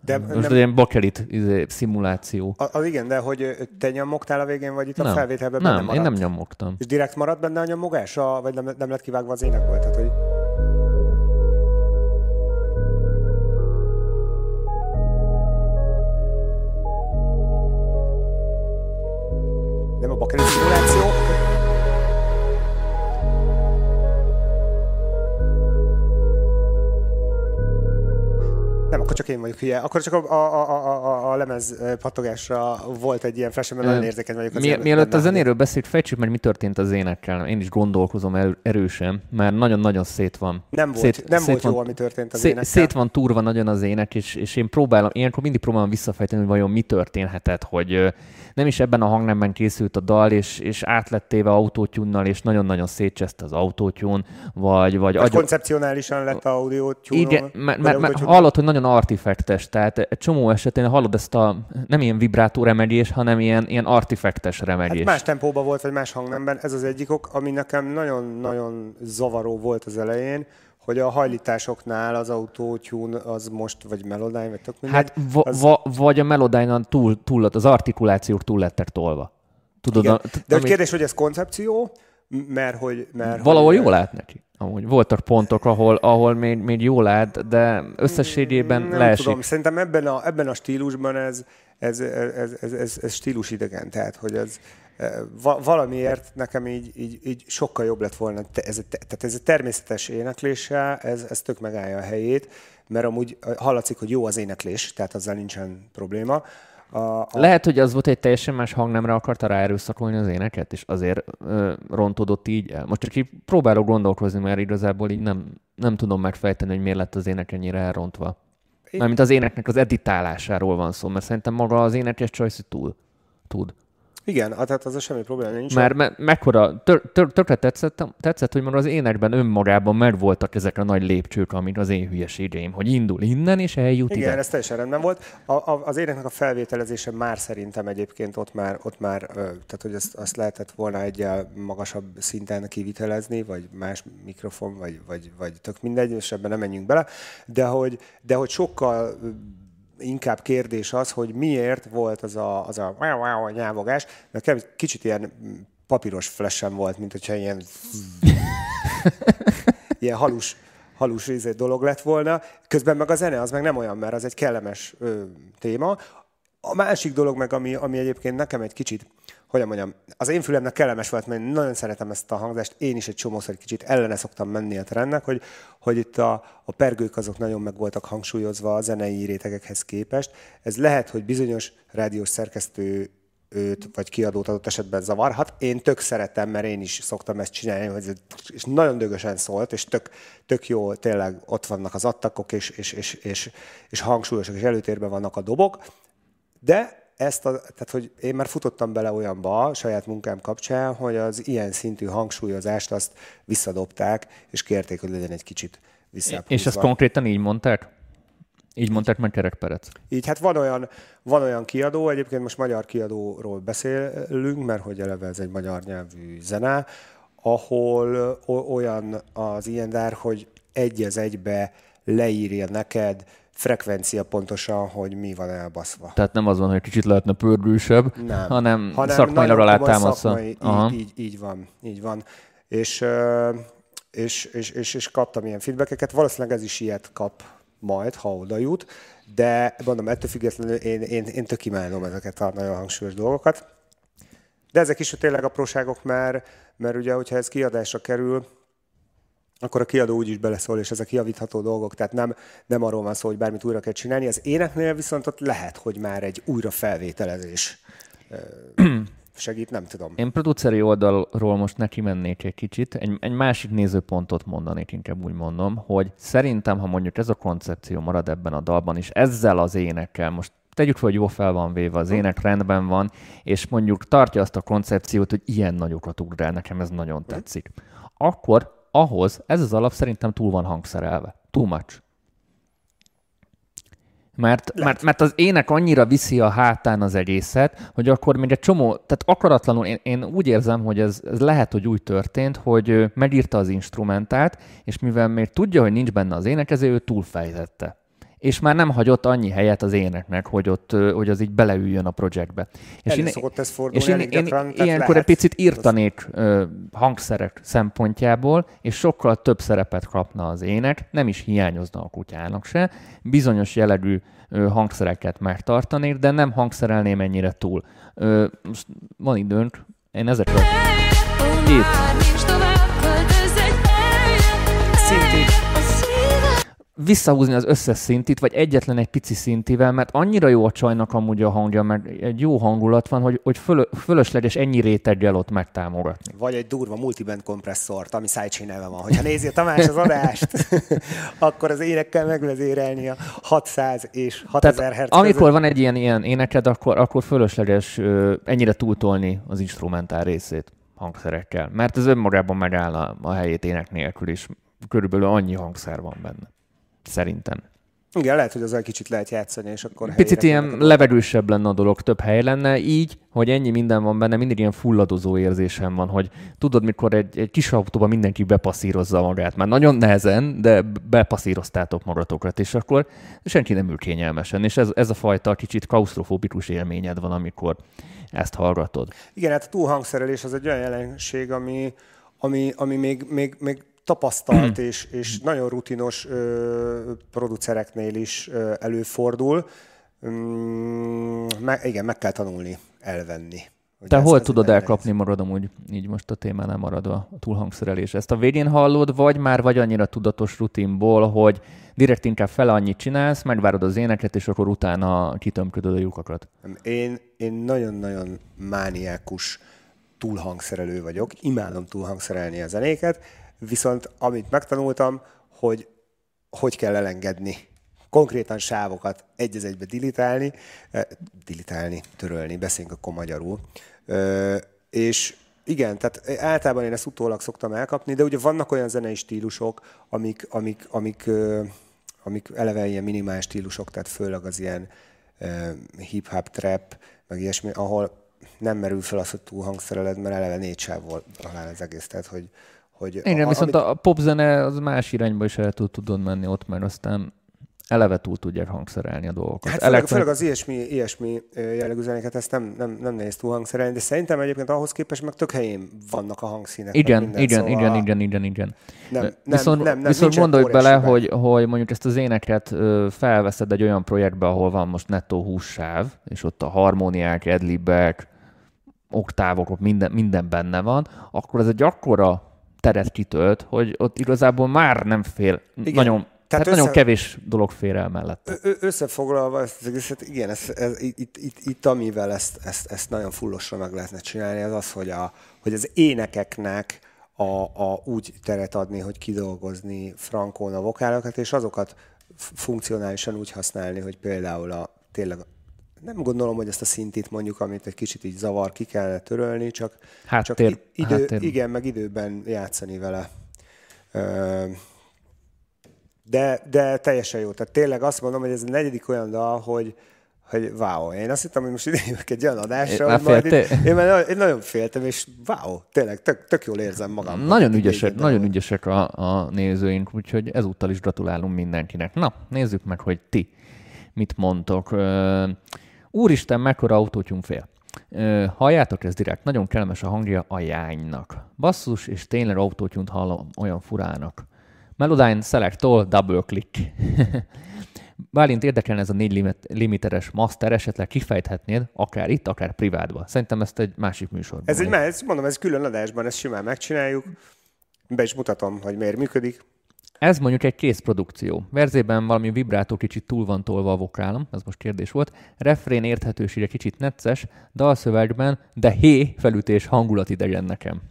De Most nem, ilyen bakelit izé, szimuláció. a- az igen, de hogy te nyomogtál a végén, vagy itt a Nem, felvételben nem, benne én nem maradt? nyomogtam. És direkt maradt benne a nyomogás, a, vagy nem, nem lett kivágva az énekből? Tehát, hogy... Nem, akkor csak én vagyok hülye. Akkor csak a, a, a, a, a, a lemez ö, pattogásra volt egy ilyen flash, mert nagyon érzékeny vagyok. Mi, mielőtt a zenéről beszélt, fejtsük meg, mi történt az énekkel. Én is gondolkozom erősen, mert nagyon-nagyon szét van. Nem volt, szét, nem szét volt van, jó, ami történt az szét, énekkel. szét van turva nagyon az ének, és, és én próbálom, ilyenkor mindig próbálom visszafejteni, hogy vajon mi történhetett, hogy nem is ebben a hangnemben készült a dal, és, és át lett téve autótyunnal, és nagyon-nagyon szétcseszte az autótyún, vagy, vagy agyon- koncepcionálisan lett audio igen, mert, mert, mert hallod, hogy nagyon artifektes, tehát egy csomó esetén hallod ezt a, nem ilyen vibrátó remegyés, hanem ilyen, ilyen artifektes remegyés. Hát más tempóban volt, vagy más hangnemben. Ez az egyik ok, ami nekem nagyon-nagyon zavaró volt az elején, hogy a hajlításoknál az autótyún az most, vagy Melodyne, vagy tök mindegy. Hát va, az, va, vagy a Melodyne túl, túl az artikulációk túl lettek tolva. Tudod, igen. a, De amit- kérdés, hogy ez koncepció, mert hogy... Mert valahol hogy, jól állt neki. Amúgy voltak pontok, ahol, ahol még, még jól állt, de összességében Nem leesik. tudom, szerintem ebben a, ebben a stílusban ez, ez, ez, ez, ez, ez stílus idegen, tehát hogy ez eh, va, valamiért nekem így, így, így sokkal jobb lett volna, ez, tehát ez a természetes éneklése, ez, ez tök megállja a helyét, mert amúgy eh, hallatszik, hogy jó az éneklés, tehát azzal nincsen probléma. A, a, Lehet, hogy az volt, hogy egy teljesen más hangnemre akarta ráerőszakolni az éneket, és azért ö, rontodott így el. Most csak így próbálok gondolkozni, mert igazából így nem, nem tudom megfejteni, hogy miért lett az ének ennyire elrontva. Én- Mármint az éneknek az editálásáról van szó, mert szerintem maga az énekes Choice túl tud. Igen, ah, tehát az a semmi probléma nincs. Mert me, mekkora, tör, tör, tökre tetszett, tetszett, hogy már az énekben önmagában megvoltak ezek a nagy lépcsők, amik az én hülyeségeim, hogy indul innen, és eljut Igen, ide. ez teljesen rendben volt. A, a, az éneknek a felvételezése már szerintem egyébként ott már, ott már tehát hogy azt, azt lehetett volna egyel magasabb szinten kivitelezni, vagy más mikrofon, vagy, vagy, vagy tök mindegy, és ebben nem menjünk bele, de hogy, de hogy sokkal inkább kérdés az, hogy miért volt az a, az a, nyávogás, nekem kicsit ilyen papíros flashem volt, mint hogyha ilyen <laughs> ilyen halus, halus izé dolog lett volna. Közben meg a zene az meg nem olyan, mert az egy kellemes ö, téma. A másik dolog meg, ami, ami egyébként nekem egy kicsit, hogyan mondjam, az én fülemnek kellemes volt, mert nagyon szeretem ezt a hangzást, én is egy csomószor egy kicsit ellene szoktam menni a trendnek, hogy, hogy itt a, a pergők azok nagyon meg voltak hangsúlyozva a zenei rétegekhez képest. Ez lehet, hogy bizonyos rádiós szerkesztő őt vagy kiadót adott esetben zavarhat. Én tök szeretem, mert én is szoktam ezt csinálni, hogy és nagyon dögösen szólt, és tök, tök jó, tényleg ott vannak az attakok, és, és, és, és, és hangsúlyosak, és előtérben vannak a dobok, de ezt, a, tehát hogy én már futottam bele olyanba a saját munkám kapcsán, hogy az ilyen szintű hangsúlyozást azt visszadobták, és kérték, hogy legyen egy kicsit visszapúzva. És ezt konkrétan így mondták? Így mondták meg Kerek Perec. Így hát van olyan, van olyan kiadó, egyébként most magyar kiadóról beszélünk, mert hogy eleve ez egy magyar nyelvű zene, ahol olyan az ilyen dár, hogy egy az egybe leírja neked frekvencia pontosan, hogy mi van elbaszva. Tehát nem az van, hogy kicsit lehetne pörgősebb, Nem. hanem, hanem szakmailag alá Aha. így, így, így, van, így van. És, és, és, és, és kaptam ilyen feedbackeket. Valószínűleg ez is ilyet kap majd, ha oda jut, de mondom, ettől függetlenül én, én, én tök imádom ezeket a nagyon hangsúlyos dolgokat. De ezek is tényleg apróságok, mert, mert ugye, hogyha ez kiadásra kerül, akkor a kiadó úgyis beleszól, és ezek javítható dolgok, tehát nem, nem arról van szó, hogy bármit újra kell csinálni. Az éneknél viszont ott lehet, hogy már egy újra felvételezés <clears throat> segít, nem tudom. Én produceri oldalról most neki mennék egy kicsit, egy, egy másik nézőpontot mondanék, inkább úgy mondom, hogy szerintem, ha mondjuk ez a koncepció marad ebben a dalban, és ezzel az énekkel, most tegyük fel, hogy jó fel van véve, az ének rendben van, és mondjuk tartja azt a koncepciót, hogy ilyen nagyokat ugrál, nekem ez nagyon tetszik. Akkor ahhoz ez az alap szerintem túl van hangszerelve. Too much. Mert, mert, mert az ének annyira viszi a hátán az egészet, hogy akkor még egy csomó, tehát akaratlanul én, én úgy érzem, hogy ez, ez lehet, hogy úgy történt, hogy megírta az instrumentát, és mivel még tudja, hogy nincs benne az énekező, ő túlfejtette. És már nem hagyott annyi helyet az éneknek, hogy, ott, hogy az így beleüljön a projektbe. És Elő szokott ez fordulni és én, elég én gyakran, ilyenkor lehet. egy picit írtanék ö, hangszerek szempontjából, és sokkal több szerepet kapna az ének, nem is hiányozna a kutyának se, bizonyos jellegű ö, hangszereket megtartanék, de nem hangszerelném ennyire túl. Ö, most van időnk, én ezekről... Itt. Visszahúzni az összes szintit, vagy egyetlen egy pici szintivel, mert annyira jó a csajnak amúgy a hangja, mert egy jó hangulat van, hogy, hogy föl, fölösleges ennyi réteggel ott megtámogatni. Vagy egy durva multiband kompresszort, ami sidechain neve van. Hogyha nézi a Tamás az adást, <laughs> akkor az énekkel megvezérelni a 600 és 6000 Tehát Hz amikor van egy ilyen, ilyen éneked, akkor, akkor fölösleges ö, ennyire túltolni az instrumentál részét hangszerekkel. Mert ez önmagában megáll a, a helyét ének nélkül is. Körülbelül annyi hangszer van benne. Szerintem. Igen, lehet, hogy azzal kicsit lehet játszani, és akkor Picit ilyen a levegősebb lenne a dolog, több hely lenne, így, hogy ennyi minden van benne, mindig ilyen fulladozó érzésem van, hogy tudod, mikor egy, egy kis autóban mindenki bepasszírozza magát, már nagyon nehezen, de bepasszíroztátok magatokat, és akkor senki nem ül kényelmesen, és ez, ez a fajta kicsit klaustrofóbikus élményed van, amikor ezt hallgatod. Igen, hát a túlhangszerelés az egy olyan jelenség, ami, ami, ami még, még, még tapasztalt és, és nagyon rutinos ö, producereknél is ö, előfordul. Mm, meg, igen, meg kell tanulni, elvenni. Te hol tudod elkapni magad amúgy, így most a témánál maradva a túlhangszerelés? Ezt a végén hallod, vagy már vagy annyira tudatos rutinból, hogy direkt inkább fele annyit csinálsz, megvárod az éneket, és akkor utána kitömködöd a lyukakat? Én, én nagyon-nagyon mániákus túlhangszerelő vagyok, imádom túlhangszerelni a zenéket, viszont amit megtanultam, hogy hogy kell elengedni konkrétan sávokat egy az egybe dilitálni, dilitálni, törölni, beszéljünk akkor magyarul. Ö, és igen, tehát általában én ezt utólag szoktam elkapni, de ugye vannak olyan zenei stílusok, amik, amik, amik, ö, amik eleve ilyen minimál stílusok, tehát főleg az ilyen hip-hop, trap, meg ilyesmi, ahol nem merül fel az, hogy túlhangszereled, mert eleve négy sávból talál az egész, tehát hogy, hogy Igen, viszont amit- a popzene az más irányba is el tud tudod menni ott, mert aztán eleve túl tudják hangszerelni a dolgokat. Hát főleg, Elektron- főleg az ilyesmi, ilyesmi jellegű zenéket, ezt nem, nem, nem nehéz túlhangszerelni, de szerintem egyébként ahhoz képest meg tök helyén vannak a hangszínek. Igen, minden, igen, szóval igen, igen, igen, igen. Nem, nem, viszont nem, nem, viszont gondolj bele, hogy, hogy mondjuk ezt az éneket felveszed egy olyan projektbe, ahol van most nettó 20 sáv, és ott a harmóniák, edlibek, oktávok, minden, minden benne van, akkor ez egy akkora teret kitölt, hogy ott igazából már nem fél, Igen. nagyon, tehát, tehát össze- nagyon kevés dolog fér el mellett. Ö- összefoglalva ezt az egészet, igen, ez, ez, itt, itt, itt, amivel ezt, ezt, ezt nagyon fullosra meg lehetne csinálni, az az, hogy, a, hogy az énekeknek a, a, úgy teret adni, hogy kidolgozni frankón a vokálokat, és azokat funkcionálisan úgy használni, hogy például a tényleg nem gondolom, hogy ezt a szintit mondjuk, amit egy kicsit így zavar, ki kellene törölni, csak, Háttér- csak idő, háttér. igen, meg időben játszani vele. De, de teljesen jó. Tehát tényleg azt mondom, hogy ez a negyedik olyan dal, hogy, hogy wow, én azt hittem, hogy most idejövök egy olyan adásra, hogy majd itt, én, már én nagyon féltem, és wow, tényleg tök, tök jól érzem magam. Nagyon ügyesek, nagyon ügyesek a, a nézőink, úgyhogy ezúttal is gratulálunk mindenkinek. Na, nézzük meg, hogy ti mit mondtok. Úristen, mekkora autótyún fél. Ö, Halljátok, ez direkt. Nagyon kellemes a hangja a jánynak. Basszus, és tényleg autótyúnt hallom olyan furának. Melodyne Selectol Double Click. <laughs> Bálint érdekelne ez a 4 limit, limiteres master, esetleg kifejthetnéd, akár itt, akár privátban. Szerintem ezt egy másik műsorban. Ez egy, ez, mondom, ez külön adásban, ezt simán megcsináljuk. Be is mutatom, hogy miért működik. Ez mondjuk egy készprodukció. Verzében valami vibrátó kicsit túl van tolva a vokálom, ez most kérdés volt. Refrén érthetősége kicsit necces, dalszövegben, de hé felütés hangulat idegen nekem.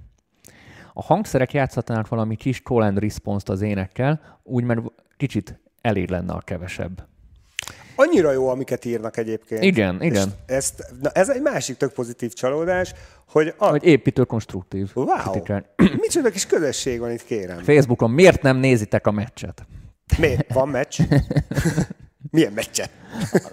A hangszerek játszhatnának valami kis call and response-t az énekkel, úgy mert kicsit elég lenne a kevesebb. Annyira jó, amiket írnak egyébként. Igen, igen. És ezt, na ez egy másik tök pozitív csalódás, hogy a, Vagy építő konstruktív. wow, kritikák. <clears throat> micsoda kis közösség van itt, kérem. Facebookon miért nem nézitek a meccset? Miért? Van meccs? <laughs> Milyen meccse?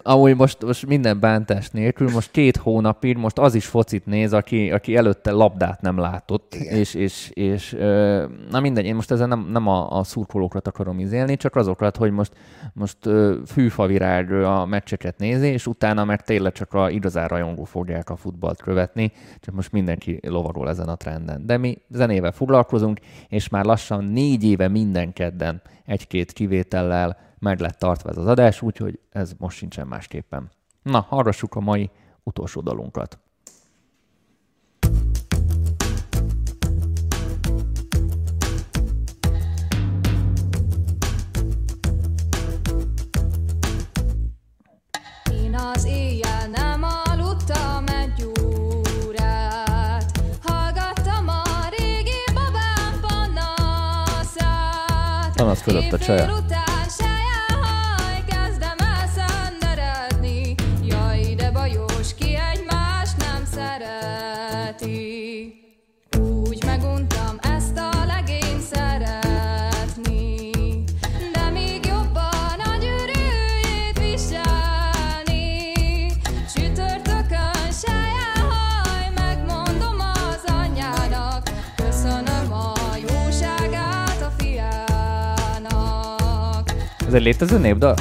Amúgy most, most minden bántás nélkül, most két hónapig, most az is focit néz, aki, aki előtte labdát nem látott, és, és, és ö, na mindegy, én most ezzel nem, nem a, a szurkolókrat akarom izélni, csak azokat, hogy most, most fűfavirág a meccseket nézi, és utána meg tényleg csak a igazán rajongó fogják a futballt követni, csak most mindenki lovagol ezen a trenden. De mi zenével foglalkozunk, és már lassan négy éve minden kedden egy-két kivétellel meg lett tartva ez az adás, úgyhogy ez most sincsen másképpen. Na, hallgassuk a mai utolsó dalunkat. Én az éjjel nem aludtam egy panaszát. Panasz fölött a csaja. Ez egy létező? Na,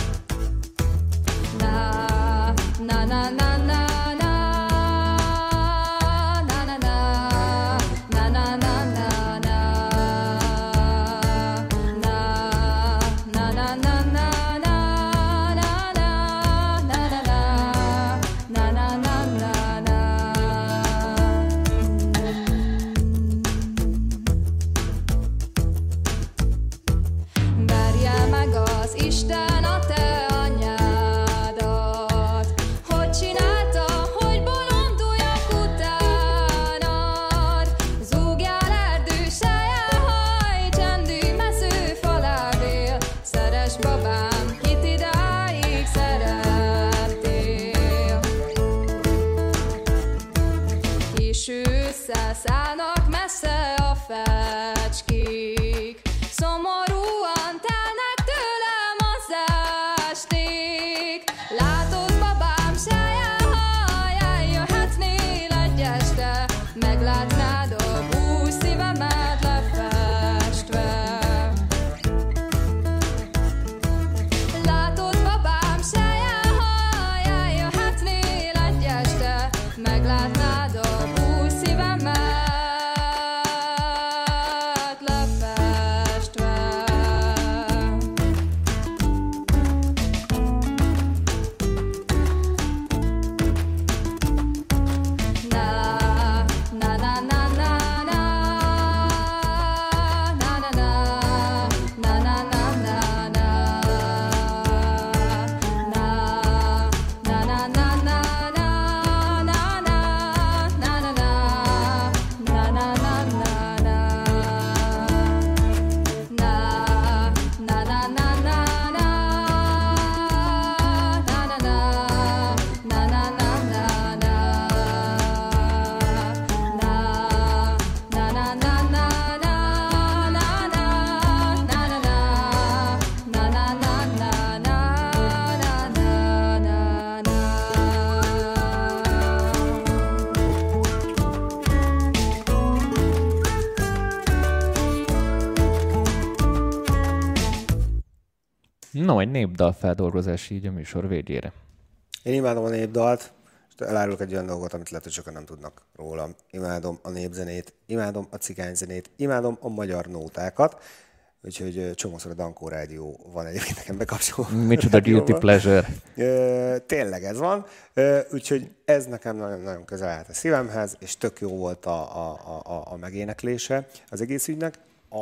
No, egy népdal feldolgozás így a műsor végére. Én imádom a népdalt, és elárulok egy olyan dolgot, amit lehet, hogy sokan nem tudnak rólam. Imádom a népzenét, imádom a cigányzenét, imádom a magyar nótákat. úgyhogy csomószor a Dankó Rádió van egyébként nekem bekapcsolva. Micsoda <laughs> guilty pleasure. Tényleg ez van, úgyhogy ez nekem nagyon-nagyon közel állt a szívemhez, és tök jó volt a, a, a, a- a megéneklése az egész ügynek. A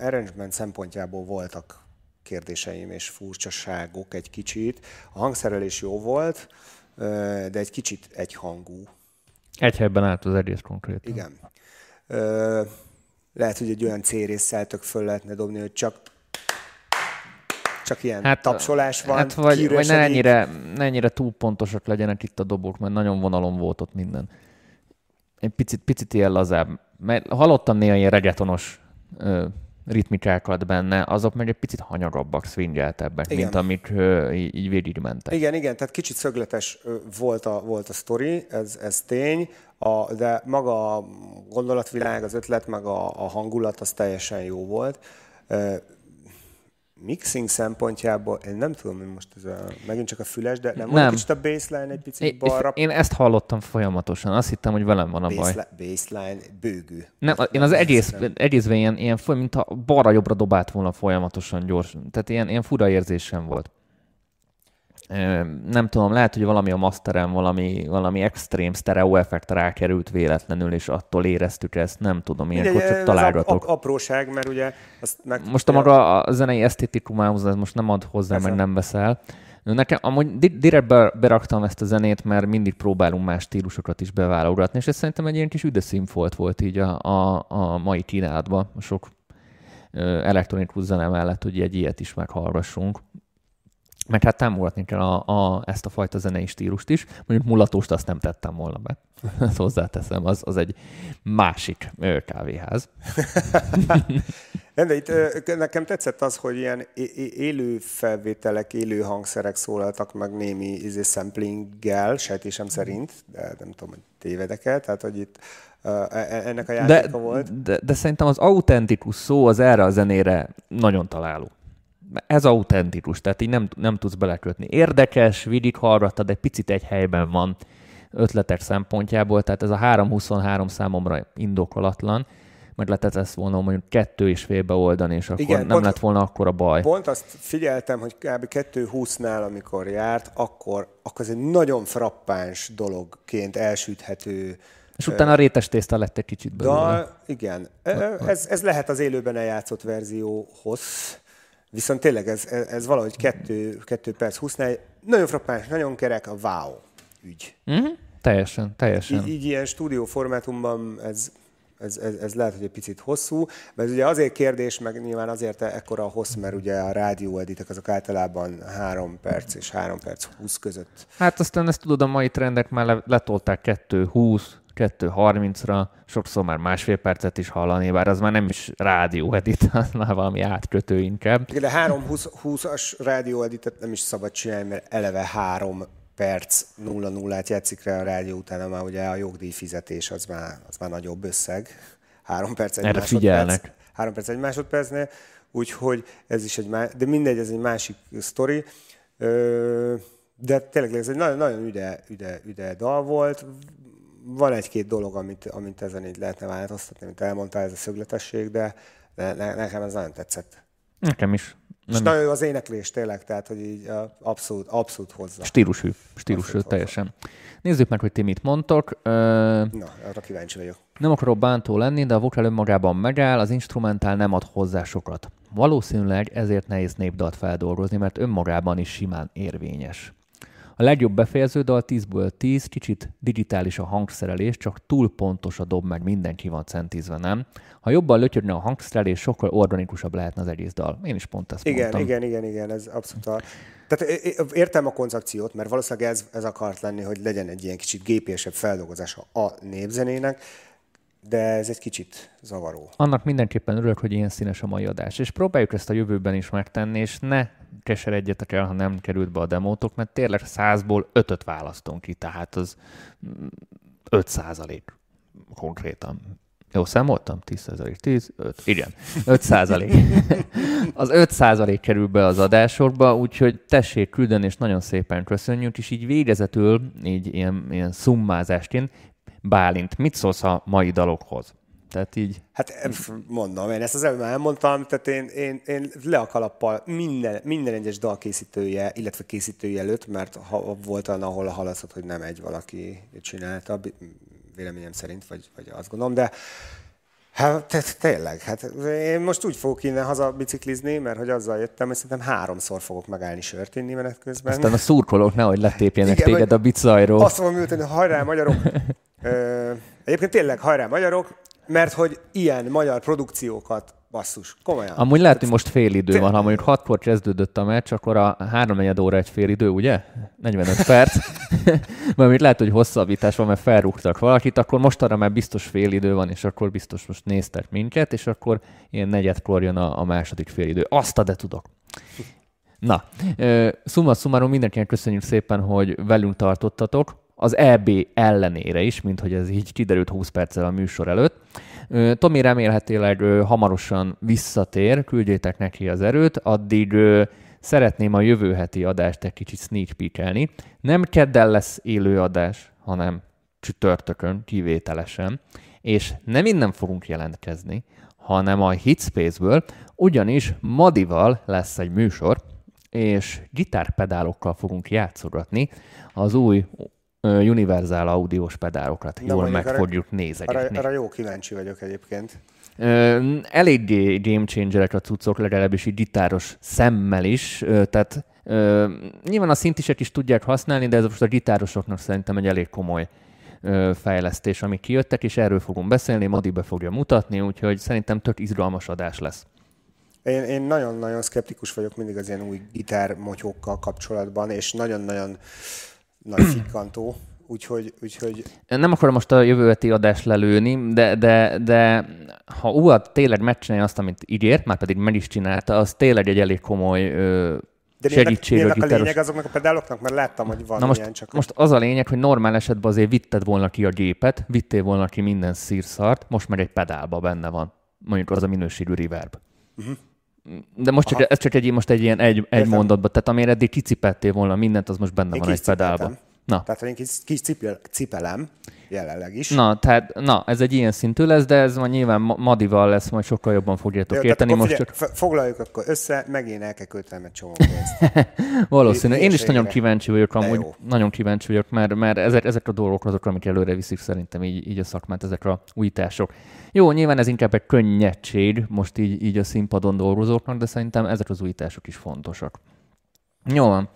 arrangement szempontjából voltak kérdéseim és furcsaságok egy kicsit. A hangszerelés jó volt, de egy kicsit egyhangú. Egy helyben állt az egész konkrétan. Igen. Lehet, hogy egy olyan C-résszel tök föl lehetne dobni, hogy csak csak ilyen hát, tapsolás van, Hát vagy, vagy ne ennyire, ne ennyire túl pontosak legyenek itt a dobok, mert nagyon vonalon volt ott minden. Egy picit, picit ilyen lazább. Mert hallottam néha ilyen regetonos ritmikákat benne, azok meg egy picit hanyagabbak, swingeltebbek, Igen. mint amik ö, így, így végigmentek. Igen, igen, tehát kicsit szögletes volt a, volt a sztori, ez, ez tény, a, de maga a gondolatvilág, az ötlet, meg a, a hangulat, az teljesen jó volt. Mixing szempontjából, én nem tudom, hogy most ez a, megint csak a füles, de nem, nem. Kicsit a baseline egy picit balra. én ezt hallottam folyamatosan, azt hittem, hogy velem van a baj. Baseline, bőgő. Nem, én az egész, egészben ilyen, ilyen mint ha balra-jobbra dobált volna folyamatosan gyors. Tehát ilyen, ilyen fura érzésem volt. Nem tudom, lehet, hogy valami a masteren, valami, valami extrém stereo effekt rákerült véletlenül, és attól éreztük ezt, nem tudom, ilyenkor Mindegy, csak találgatok. ap- apróság, mert ugye azt meg... Most a maga a zenei esztétikumához ez most nem ad hozzá, Persze. meg nem veszel. Nekem amúgy di- direkt be- beraktam ezt a zenét, mert mindig próbálunk más stílusokat is beválogatni, és ez szerintem egy ilyen kis üde színfolt volt így a, a, a mai kínálatban, sok elektronikus zene mellett, hogy egy ilyet is meghallgassunk. Meg hát támogatni kell a, a, ezt a fajta zenei stílust is. Mondjuk mulatóst azt nem tettem volna be. Ezt hozzáteszem, az, az egy másik kávéház. <laughs> Nem, de itt nekem tetszett az, hogy ilyen élő felvételek, élő hangszerek szólaltak meg némi izé, samplinggel, sejtésem szerint, de nem tudom, hogy tévedek-e, tehát hogy itt e- e- ennek a De, játéka volt. de, de szerintem az autentikus szó az erre a zenére nagyon találó. Ez autentikus, tehát így nem, nem tudsz belekötni. Érdekes, végighallgattad, egy picit egy helyben van ötletek szempontjából, tehát ez a 323 számomra indokolatlan, meg lehetett ezt volna mondjuk kettő és félbe oldani, és akkor Igen, nem pont- lett volna akkor a baj. Pont azt figyeltem, hogy kb. 2.20-nál, amikor járt, akkor, akkor ez egy nagyon frappáns dologként elsüthető És utána a rétes tészta lett egy kicsit belőle. dal. Igen, ez, ez lehet az élőben eljátszott verzióhoz, viszont tényleg ez, ez, valahogy 2, 2 perc 20-nál nagyon frappáns, nagyon kerek, a wow ügy. Mhm. Teljesen, teljesen. Így, így ilyen stúdió formátumban ez, ez, ez, ez lehet, hogy egy picit hosszú, mert ugye azért kérdés, meg nyilván azért ekkora a hossz, mert ugye a rádióeditek azok általában 3 perc és 3 perc 20 között. Hát aztán ezt tudod, a mai trendek már le- letolták 2.20, 2.30-ra, sokszor már másfél percet is hallani, bár az már nem is rádió edit, <laughs> az már valami átkötő inkább. De 3 20-as rádióeditet nem is szabad csinálni, mert eleve 3 perc 0-0-át játszik rá a rádió, utána már ugye a jogdíjfizetés az már, az már nagyobb összeg. 3 perc egy Erre másodperc. figyelnek. 3 perc egy másodpercnél, úgyhogy ez is egy más, de mindegy, ez egy másik sztori. Ö, De tényleg ez egy nagyon, nagyon üde, üde, üde dal volt. Van egy-két dolog, amit, amit ezen így lehetne változtatni, amit elmondtál, ez a szögletesség, de ne, ne, nekem ez nagyon tetszett. Nekem is. És Nem, nagyon jó az éneklés tényleg, tehát hogy így abszolút, abszolút hozza. stílusű, stílusű Abszolút teljesen. Nézzük meg, hogy ti mit mondtok. Ö, Na, arra kíváncsi vagyok. nem akarok bántó lenni, de a vokál önmagában megáll, az instrumentál nem ad hozzá sokat. Valószínűleg ezért nehéz népdalt feldolgozni, mert önmagában is simán érvényes. A legjobb befejező dal 10-ből 10, kicsit digitális a hangszerelés, csak túl pontos a dob, meg mindenki van centízve, nem? Ha jobban lötyögne a hangszerelés, sokkal organikusabb lehetne az egész dal. Én is pont ezt Igen, mondtam. igen, igen, igen, ez abszolút a... Tehát értem a koncepciót, mert valószínűleg ez, ez akart lenni, hogy legyen egy ilyen kicsit gépésebb feldolgozása a népzenének, de ez egy kicsit zavaró. Annak mindenképpen örülök, hogy ilyen színes a mai adás. És próbáljuk ezt a jövőben is megtenni, és ne keseredjetek el, ha nem került be a demótok, mert tényleg százból ötöt választunk ki, tehát az mm, 5 százalék konkrétan. Jó, számoltam? 10 százalék, 10, 5, igen, 5 százalék. Az 5 százalék kerül be az adásokba, úgyhogy tessék küldeni, és nagyon szépen köszönjük, és így végezetül, így ilyen, ilyen szummázásként, Bálint, mit szólsz a mai dalokhoz? Tehát így, Hát mondom, én ezt az előbb már elmondtam, tehát én, én, én le a kalappal minden, minden egyes dal készítője, illetve készítője előtt, mert ha volt olyan, ahol hallatszott, hogy nem egy valaki csinálta, véleményem szerint, vagy, vagy azt gondolom, de Hát tényleg, hát én most úgy fogok innen haza biciklizni, mert hogy azzal jöttem, hogy szerintem háromszor fogok megállni sört inni menet közben. aztán a szurkolók nehogy letépjenek Igen, téged a bicajról. Azt fogom ülteni, hajrá magyarok! <laughs> Ö, egyébként tényleg hajrá magyarok, mert hogy ilyen magyar produkciókat, basszus, komolyan. Amúgy lehet, hogy most fél idő van. Ha mondjuk hatkor kezdődött a meccs, akkor a háromnegyed óra egy fél idő, ugye? 45 perc. <laughs> Mert lehet, hogy hosszabbítás van, mert felrúgtak valakit, akkor most arra már biztos fél idő van, és akkor biztos most néztek minket, és akkor ilyen negyedkor jön a, a második fél idő. Azt a de tudok. Na, ö, summa summarum mindenkinek köszönjük szépen, hogy velünk tartottatok. Az EB ellenére is, mint hogy ez így kiderült 20 perccel a műsor előtt. Tomi remélhetőleg hamarosan visszatér, küldjétek neki az erőt, addig szeretném a jövő heti adást egy kicsit sneak peekelni. Nem kedden lesz élő adás, hanem csütörtökön kivételesen, és nem innen fogunk jelentkezni, hanem a Hitspace-ből, ugyanis Madival lesz egy műsor, és gitárpedálokkal fogunk játszogatni az új Universal audiós pedálokat. Na, Jól meg arra- fogjuk Arra, nézegetni. arra jó kíváncsi vagyok egyébként. Ö, eléggé game changerek a cuccok, legalábbis így gitáros szemmel is, ö, tehát ö, nyilván a szintisek is tudják használni, de ez most a gitárosoknak szerintem egy elég komoly fejlesztés, amik kijöttek, és erről fogunk beszélni, Madi be fogja mutatni, úgyhogy szerintem tök izgalmas adás lesz. Én, én nagyon-nagyon szkeptikus vagyok mindig az ilyen új gitármotyókkal kapcsolatban, és nagyon-nagyon nagy fikkantó, úgyhogy, úgyhogy Nem akarom most a jövő heti adást lelőni, de, de, de ha UA tényleg megcsinálja azt, amit ígért, már pedig meg is csinálta, az tényleg egy elég komoly ö, de segítség a ennek a gitáros. lényeg azoknak a pedáloknak? Mert láttam, hogy van Na most, ilyen, csak most az a lényeg, hogy normál esetben azért vitted volna ki a gépet, vittél volna ki minden szírszart, most meg egy pedálba benne van. Mondjuk az a minőségű reverb. De most csak, ez csak egy, most egy ilyen egy, egy Értem. mondatban, tehát amire eddig kicipeltél volna mindent, az most benne Én van egy pedálban. Na, Tehát, én kis, kis cipel, cipelem jelenleg is. na, tehát, na, ez egy ilyen szintű lesz, de ez majd nyilván Ma- Madival lesz, majd sokkal jobban fogjátok Jó, érteni. Most figyelj, csak foglaljuk akkor össze, megint el kell költenem egy csomó pénzt. <laughs> valószínű. Én is hülyeségre. nagyon kíváncsi vagyok, amúgy nagyon kíváncsi vagyok, mert, mert ezek, ezek a dolgok azok, amik előre viszik szerintem így, így a szakmát, ezek a újítások. Jó, nyilván ez inkább egy könnyedség most így, így a színpadon dolgozóknak, de szerintem ezek az újítások is fontosak. Jó van.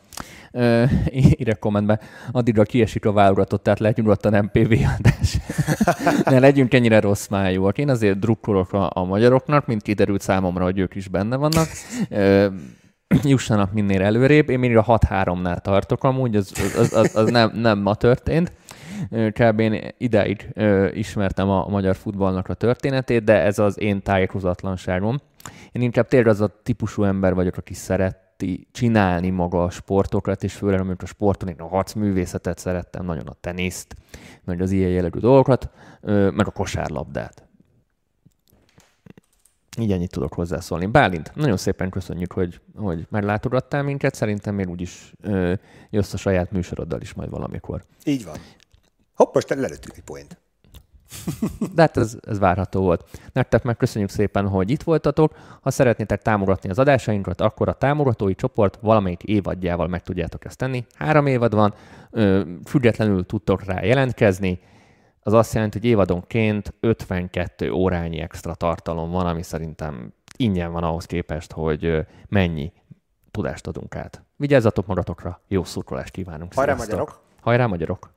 Ö, ide kommentbe. Addigra kiesik a válogatott, tehát lehet nyugodtan MPV adás. <laughs> ne legyünk ennyire rossz májúak. Én azért drukkolok a, a magyaroknak, mint kiderült számomra, hogy ők is benne vannak. Ö, jussanak minél előrébb. Én még a 6-3-nál tartok amúgy, az, az, az, az nem, nem ma történt. Kb. én idáig ö, ismertem a, magyar futballnak a történetét, de ez az én tájékozatlanságom. Én inkább tényleg az a típusú ember vagyok, aki szereti csinálni maga a sportokat, és főleg amikor a sporton én a harcművészetet szerettem, nagyon a teniszt, meg az ilyen jellegű dolgokat, meg a kosárlabdát. Így ennyit tudok hozzászólni. Bálint, nagyon szépen köszönjük, hogy, hogy meglátogattál minket. Szerintem még úgyis ö, jössz a saját műsoroddal is majd valamikor. Így van. Hopp, most lelőttünk egy poént. De hát ez, ez várható volt. Nektek meg köszönjük szépen, hogy itt voltatok. Ha szeretnétek támogatni az adásainkat, akkor a támogatói csoport valamelyik évadjával meg tudjátok ezt tenni. Három évad van, függetlenül tudtok rá jelentkezni. Az azt jelenti, hogy évadonként 52 órányi extra tartalom van, ami szerintem ingyen van ahhoz képest, hogy mennyi tudást adunk át. Vigyázzatok magatokra, jó szurkolást kívánunk. Hajrá, magyarok! Hajrá, magyarok!